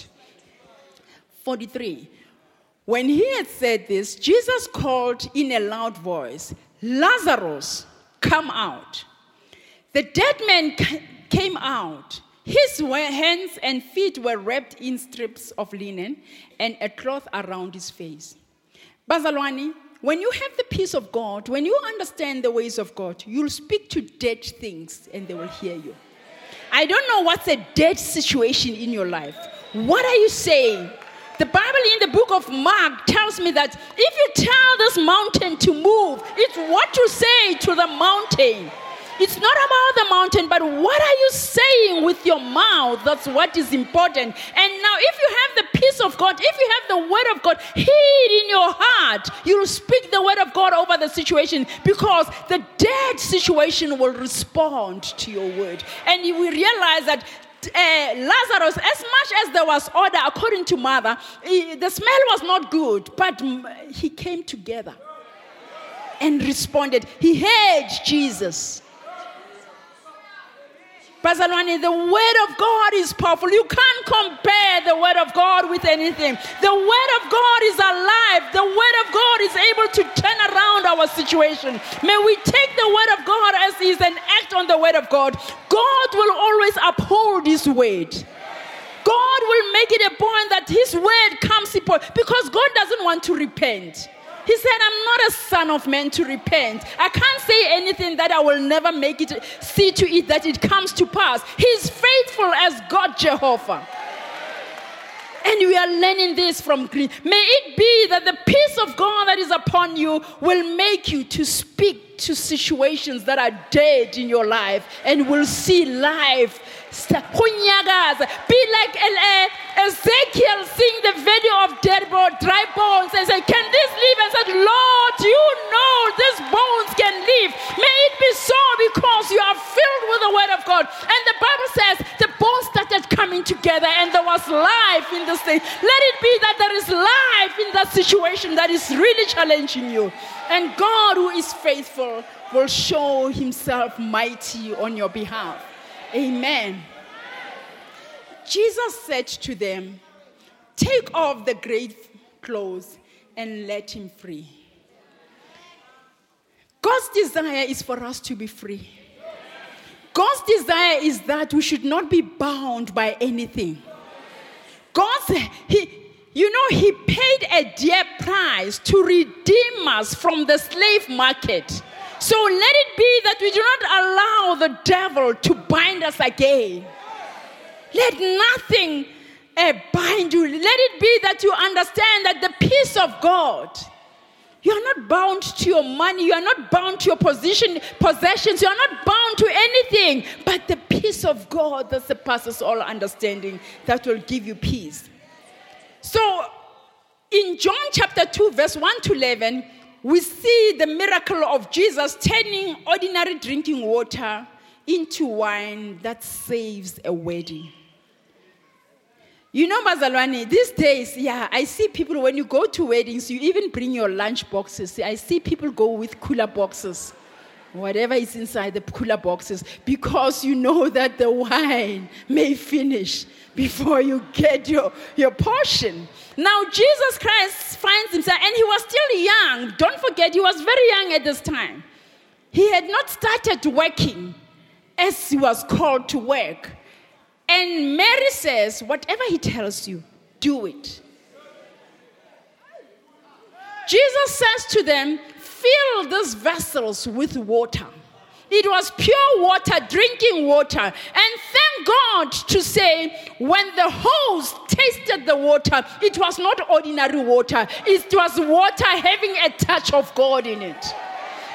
43. When he had said this, Jesus called in a loud voice, Lazarus, come out. The dead man came out his hands and feet were wrapped in strips of linen and a cloth around his face. Bazalwani, when you have the peace of God, when you understand the ways of God, you'll speak to dead things and they will hear you. I don't know what's a dead situation in your life. What are you saying? The Bible in the book of Mark tells me that if you tell this mountain to move, it's what you say to the mountain. It's not about the mountain, but what are you saying with your mouth? That's what is important. And now, if you have the peace of God, if you have the word of God hid in your heart, you'll speak the word of God over the situation because the dead situation will respond to your word. And we realize that uh, Lazarus, as much as there was order according to Martha, he, the smell was not good, but he came together and responded. He heard Jesus. Bazalwani, the word of God is powerful. You can't compare the word of God with anything. The word of God is alive. The word of God is able to turn around our situation. May we take the word of God as is and act on the word of God. God will always uphold his word. God will make it a point that his word comes because God doesn't want to repent. He said, I'm not a son of man to repent. I can't say anything that I will never make it, see to it that it comes to pass. He's faithful as God Jehovah. And we are learning this from Green. May it be that the peace of God that is upon you will make you to speak to situations that are dead in your life and will see life be like Ezekiel seeing the video of dead dry bones and say, Can this live? And said, Lord, you know these bones can live. May it be so because you are filled with the word of God. And the Bible says the bones started coming together and there was life in this thing. Let it be that there is life in that situation that is really challenging you. And God, who is faithful, will show himself mighty on your behalf. Amen. Jesus said to them, Take off the grave clothes and let him free. God's desire is for us to be free. God's desire is that we should not be bound by anything. God, he, you know, He paid a dear price to redeem us from the slave market. So let it be that we do not allow the devil to bind us again. Let nothing uh, bind you. Let it be that you understand that the peace of God. You are not bound to your money. You are not bound to your position, possessions. You are not bound to anything. But the peace of God that surpasses all understanding, that will give you peace. So, in John chapter 2, verse 1 to 11, we see the miracle of Jesus turning ordinary drinking water into wine that saves a wedding. You know, Bazalwane, these days, yeah, I see people when you go to weddings, you even bring your lunch boxes. I see people go with cooler boxes, whatever is inside the cooler boxes, because you know that the wine may finish before you get your, your portion. Now, Jesus Christ finds himself, and he was still young. Don't forget, he was very young at this time. He had not started working as he was called to work. And Mary says, Whatever he tells you, do it. Jesus says to them, Fill these vessels with water. It was pure water, drinking water. And thank God to say, when the host tasted the water, it was not ordinary water, it was water having a touch of God in it.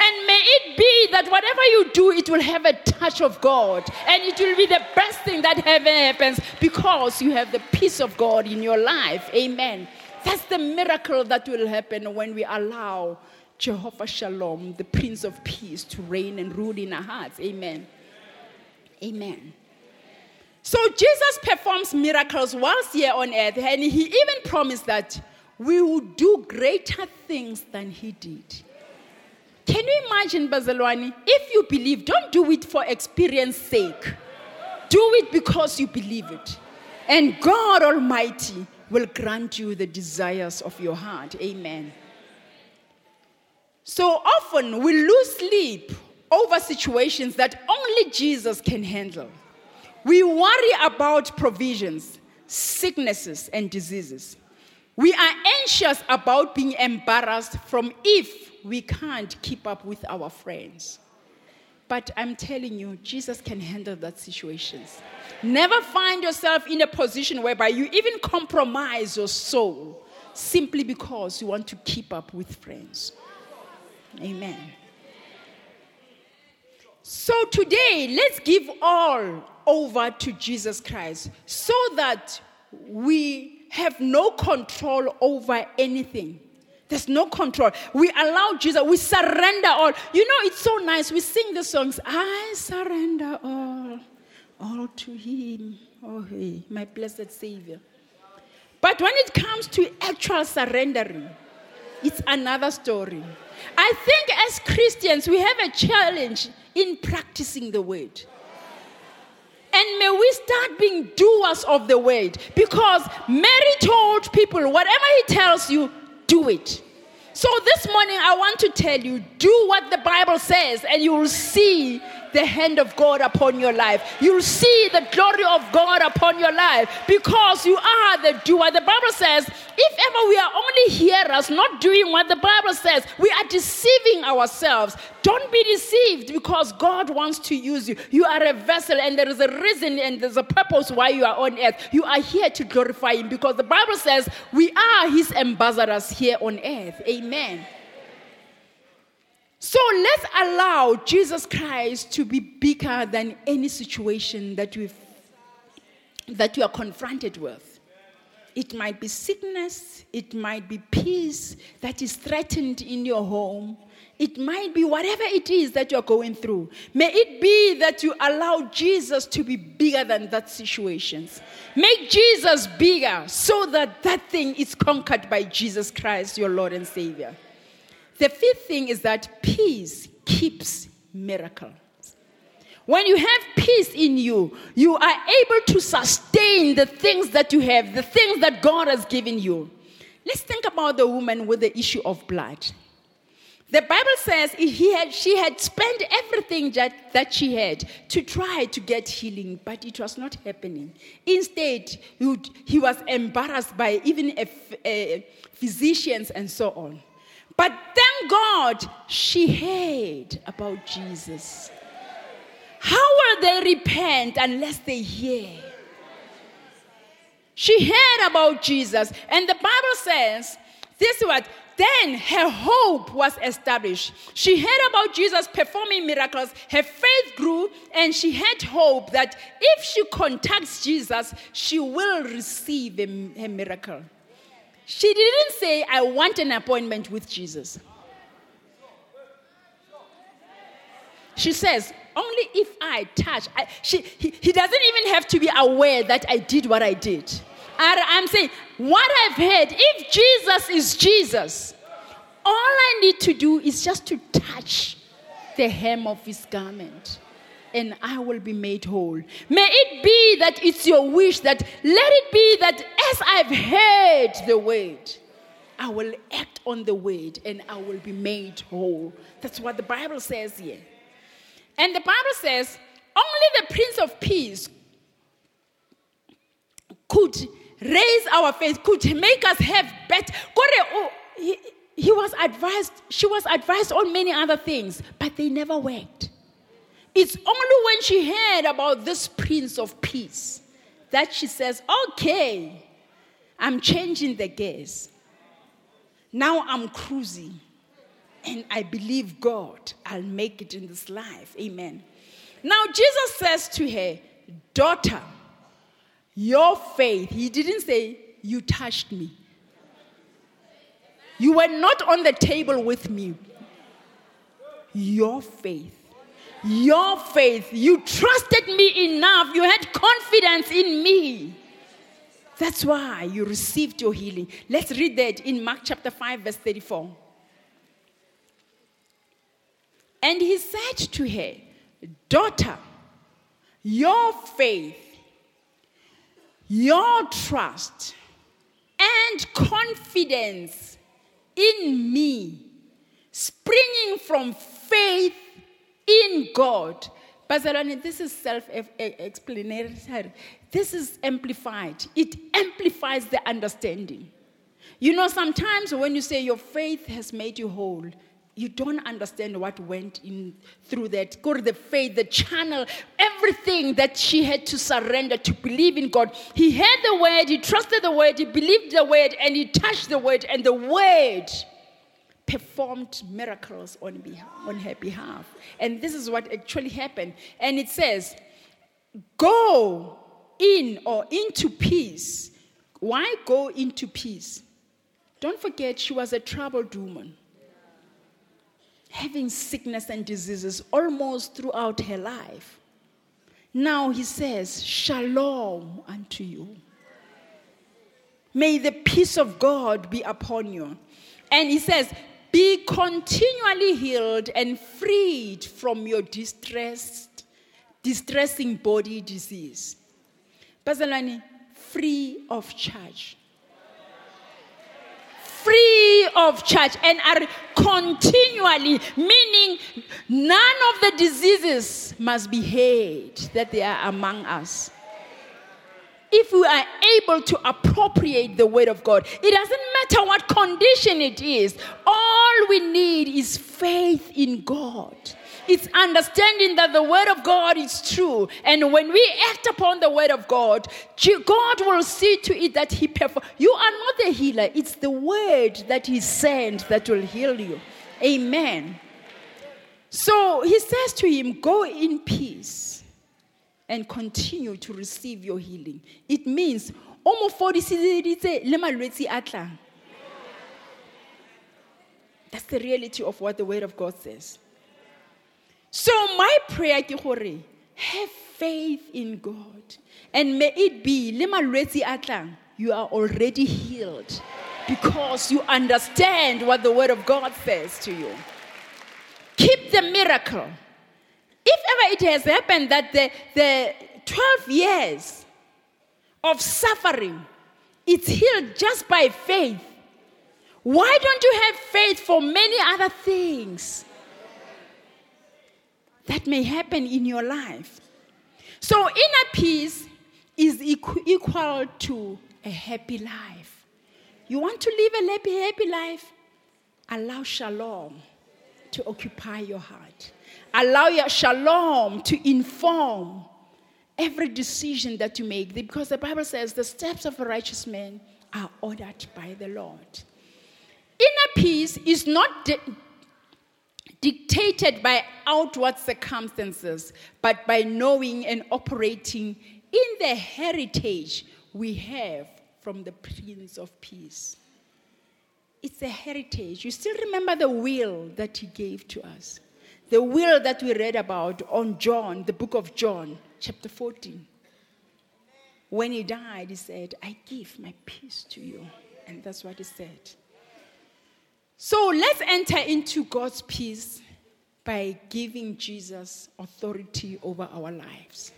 And may it be that whatever you do, it will have a touch of God. And it will be the best thing that ever happens because you have the peace of God in your life. Amen. That's the miracle that will happen when we allow Jehovah Shalom, the Prince of Peace, to reign and rule in our hearts. Amen. Amen. So Jesus performs miracles whilst here on earth, and he even promised that we would do greater things than he did. Can you imagine, Bazalwani? If you believe, don't do it for experience sake. Do it because you believe it. And God Almighty will grant you the desires of your heart. Amen. So often we lose sleep over situations that only Jesus can handle. We worry about provisions, sicknesses, and diseases. We are anxious about being embarrassed from if we can't keep up with our friends. But I'm telling you, Jesus can handle that situations. Never find yourself in a position whereby you even compromise your soul simply because you want to keep up with friends. Amen. So today, let's give all over to Jesus Christ so that we have no control over anything. There's no control. We allow Jesus, we surrender all. You know, it's so nice. We sing the songs, I surrender all, all to Him. Oh, hey, my blessed Savior. But when it comes to actual surrendering, it's another story. I think as Christians, we have a challenge in practicing the word. And may we start being doers of the word. Because Mary told people, whatever he tells you, do it. So this morning, I want to tell you do what the Bible says, and you will see the hand of God upon your life. You'll see the glory of God upon your life because you are the doer. The Bible says, if ever we are only hearers, not doing what the Bible says, we are deceiving ourselves. Don't be deceived because God wants to use you. You are a vessel, and there is a reason and there's a purpose why you are on earth. You are here to glorify Him because the Bible says we are His ambassadors here on earth. Amen. So let's allow Jesus Christ to be bigger than any situation that we that you are confronted with. It might be sickness, it might be peace that is threatened in your home. It might be whatever it is that you're going through. May it be that you allow Jesus to be bigger than that situation. Make Jesus bigger so that that thing is conquered by Jesus Christ, your Lord and Savior. The fifth thing is that peace keeps miracles. When you have peace in you, you are able to sustain the things that you have, the things that God has given you. Let's think about the woman with the issue of blood. The Bible says he had, she had spent everything that, that she had to try to get healing, but it was not happening. Instead, he, was embarrassed by even a, a, physicians and so on. But thank God she heard about Jesus. How will they repent unless they hear? She heard about Jesus, and the Bible says this is what then her hope was established. She heard about Jesus performing miracles. Her faith grew, and she had hope that if she contacts Jesus, she will receive a, a miracle. She didn't say, I want an appointment with Jesus. She says, only if I touch. I, she, he, he doesn't even have to be aware that I did what I did. I'm saying, what I've heard, if Jesus is Jesus, all I need to do is just to touch the hem of his garment and I will be made whole. May it be that it's your wish that let it be that as I've heard the word, I will act on the word and I will be made whole. That's what the Bible says here. And the Bible says only the Prince of Peace could raise our faith, could make us have better. Oh, he, he was advised, she was advised on many other things, but they never worked. It's only when she heard about this Prince of Peace that she says, Okay, I'm changing the gears. Now I'm cruising. And I believe God, I'll make it in this life. Amen. Now, Jesus says to her, Daughter, your faith, he didn't say, You touched me. You were not on the table with me. Your faith. Your faith. You trusted me enough. You had confidence in me. That's why you received your healing. Let's read that in Mark chapter 5, verse 34. And he said to her, Daughter, your faith, your trust, and confidence in me, springing from faith in God. Bazalwane, this is self explanatory. This is amplified. It amplifies the understanding. You know, sometimes when you say your faith has made you whole, you don't understand what went in through that. Go to the faith, the channel, everything that she had to surrender to believe in God. He heard the word, he trusted the word, he believed the word, and he touched the word, and the word performed miracles on, behalf, on her behalf. And this is what actually happened. And it says, Go in or into peace. Why go into peace? Don't forget, she was a troubled woman having sickness and diseases almost throughout her life. Now he says, Shalom unto you. May the peace of God be upon you. And he says, Be continually healed and freed from your distressed, distressing body disease. Bazalwane, free of charge free of charge and are continually, meaning none of the diseases must be heard that they are among us. If we are able to appropriate the word of God, it doesn't matter what condition it is, all we need is faith in God. It's understanding that the word of God is true. And when we act upon the word of God, God will see to it that He performs. You are not the healer, it's the word that He sent that will heal you. Amen. So He says to him, Go in peace and continue to receive your healing. It means, that's the reality of what the word of God says. So my prayer ke gore have faith in God and may it be le you are already healed because you understand what the word of God says to you. Keep the miracle. If ever it has happened that the, the 12 years of suffering it's healed just by faith. Why don't you have faith for many other things? that may happen in your life. So, inner peace is equal to a happy life. You want to live a happy, happy life? Allow shalom to occupy your heart. Allow your shalom to inform every decision that you make because the Bible says the steps of a righteous man are ordered by the Lord. Inner peace is not di- dictated by outward circumstances, but by knowing and operating in the heritage we have from the Prince of Peace. It's a heritage. You still remember the will that he gave to us. The will that we read about on John, the book of John, chapter 14. When he died, he said, I give my peace to you. And that's what he said. So let's enter into God's peace by giving Jesus authority over our lives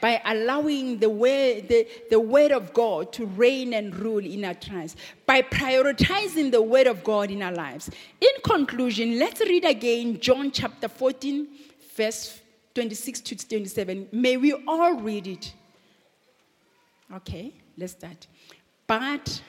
by allowing the, way, the, the word of God to reign and rule in our lives, by prioritizing the word of God in our lives. In conclusion, let's read again John chapter 14, verse 26 to 27. May we all read it. Okay, let's start. But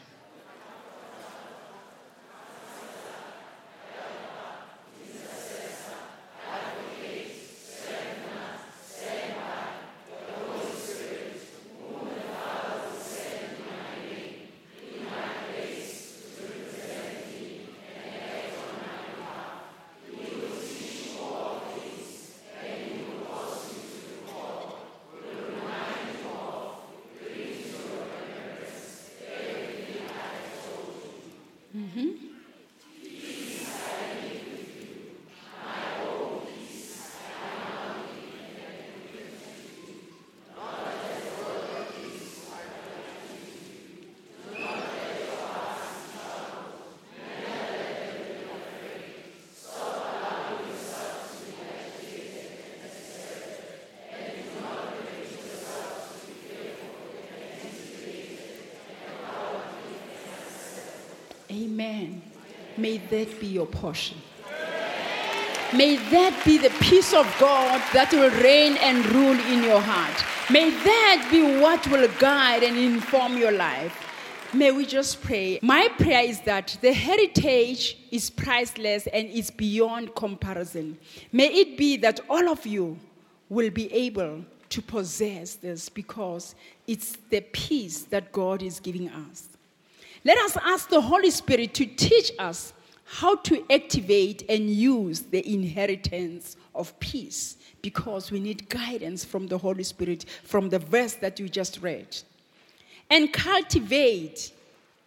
Amen. May that be your portion. May that be the peace of God that will reign and rule in your heart. May that be what will guide and inform your life. May we just pray. My prayer is that the heritage is priceless and is beyond comparison. May it be that all of you will be able to possess this because it's the peace that God is giving us. Let us ask the Holy Spirit to teach us how to activate and use the inheritance of peace because we need guidance from the Holy Spirit from the verse that you just read. And cultivate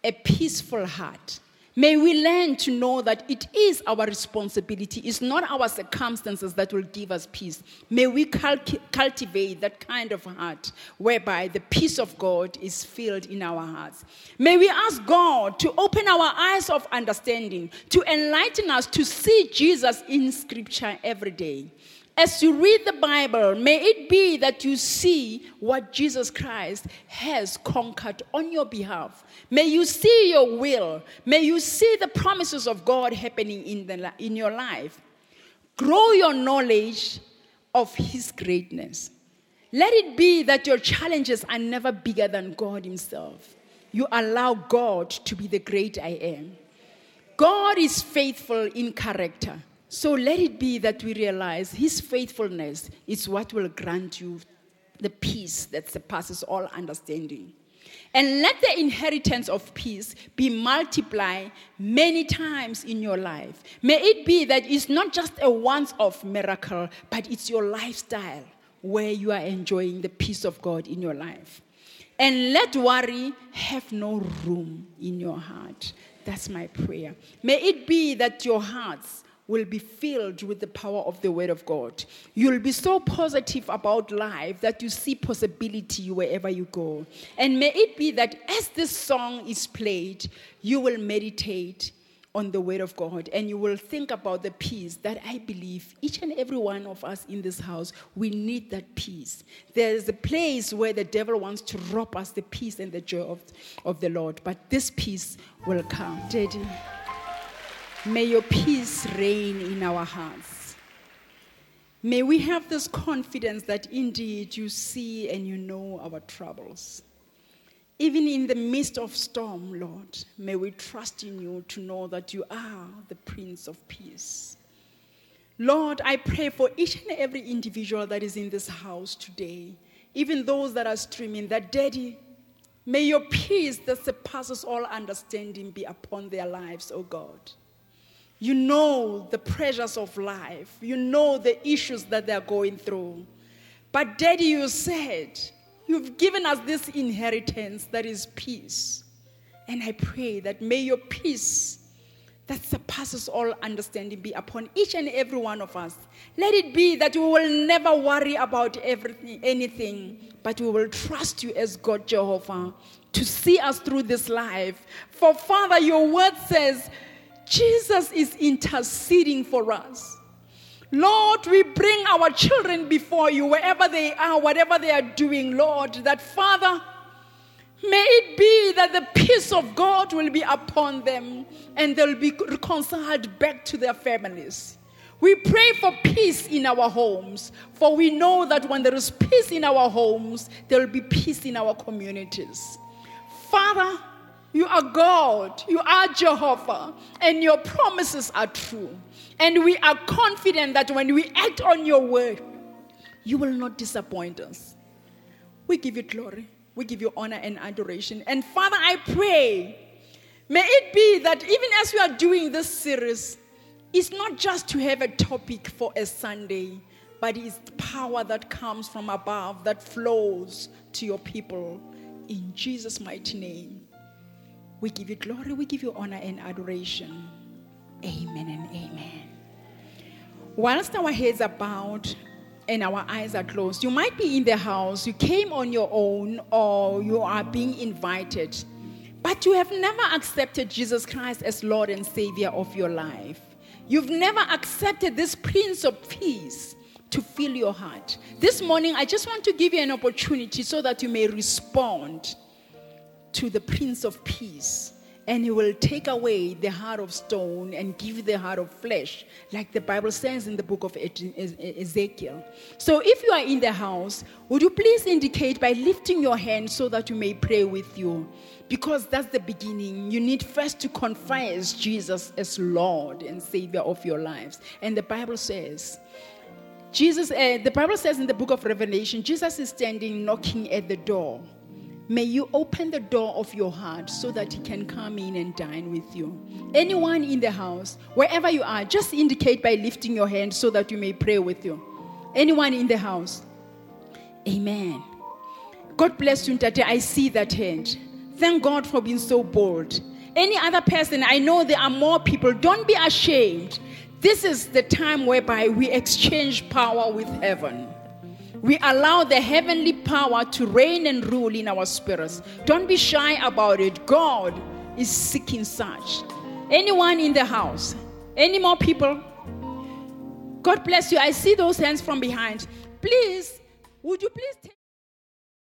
a peaceful heart May we learn to know that it is our responsibility, it's not our circumstances that will give us peace. May we cultivate that kind of heart whereby the peace of God is filled in our hearts. May we ask God to open our eyes of understanding, to enlighten us to see Jesus in Scripture every day. As you read the Bible, may it be that you see what Jesus Christ has conquered on your behalf. May you see your will. May you see the promises of God happening in, the, in your life. Grow your knowledge of His greatness. Let it be that your challenges are never bigger than God Himself. You allow God to be the great I am. God is faithful in character. So let it be that we realize His faithfulness is what will grant you the peace that surpasses all understanding. And let the inheritance of peace be multiplied many times in your life. May it be that it's not just a once off miracle, but it's your lifestyle where you are enjoying the peace of God in your life. And let worry have no room in your heart. That's my prayer. May it be that your hearts will be filled with the power of the Word of God. You'll be so positive about life that you see possibility wherever you go. And may it be that as this song is played, you will meditate on the Word of God and you will think about the peace that I believe each and every one of us in this house, we need that peace. There's a place where the devil wants to rob us the peace and the joy of, of the Lord, but this peace will come. Daddy. May your peace reign in our hearts. May we have this confidence that indeed you see and you know our troubles. Even in the midst of storm, Lord, may we trust in you to know that you are the Prince of Peace. Lord, I pray for each and every individual that is in this house today, even those that are streaming, that Daddy, may your peace that surpasses all understanding be upon their lives, oh God. You know the pressures of life, you know the issues that they're going through. But, Daddy, you said, You've given us this inheritance that is peace. And I pray that may your peace that surpasses all understanding be upon each and every one of us. Let it be that we will never worry about everything, anything, but we will trust you as God Jehovah to see us through this life. For Father, your word says Jesus is interceding for us. Lord, we bring our children before you wherever they are, whatever they are doing, Lord, that Father, may it be that the peace of God will be upon them and they'll be reconciled back to their families. We pray for peace in our homes, for we know that when there is peace in our homes, there will be peace in our communities. Father, you are God, you are Jehovah, and your promises are true. And we are confident that when we act on your word, you will not disappoint us. We give you glory, we give you honor and adoration. And Father, I pray, may it be that even as we are doing this series, it's not just to have a topic for a Sunday, but it's power that comes from above that flows to your people. In Jesus' mighty name. We give you glory, we give you honor and adoration. Amen and amen. Whilst our heads are bowed and our eyes are closed, you might be in the house, you came on your own, or you are being invited, but you have never accepted Jesus Christ as Lord and Savior of your life. You've never accepted this Prince of Peace to fill your heart. This morning, I just want to give you an opportunity so that you may respond to the Prince of Peace, and he will take away the heart of stone and give the heart of flesh, like the Bible says in the book of Ezekiel. So, if you are in the house, would you please indicate by lifting your hand so that you may pray with you? Because that's the beginning. You need first to confess Jesus as Lord and Savior of your lives. And the Bible says, Jesus, uh, the Bible says in the book of Revelation, Jesus is standing knocking at the door. May you open the door of your heart so that He can come in and dine with you. Anyone in the house, wherever you are, just indicate by lifting your hand so that you may pray with you. Anyone in the house? Amen. God bless you, Tate. I see that hand. Thank God for being so bold. Any other person, I know there are more people. Don't be ashamed. This is the time whereby we exchange power with heaven we allow the heavenly power to reign and rule in our spirits. Don't be shy about it. God is seeking such. Anyone in the house? Any more people? God bless you. I see those hands from behind. Please, would you please take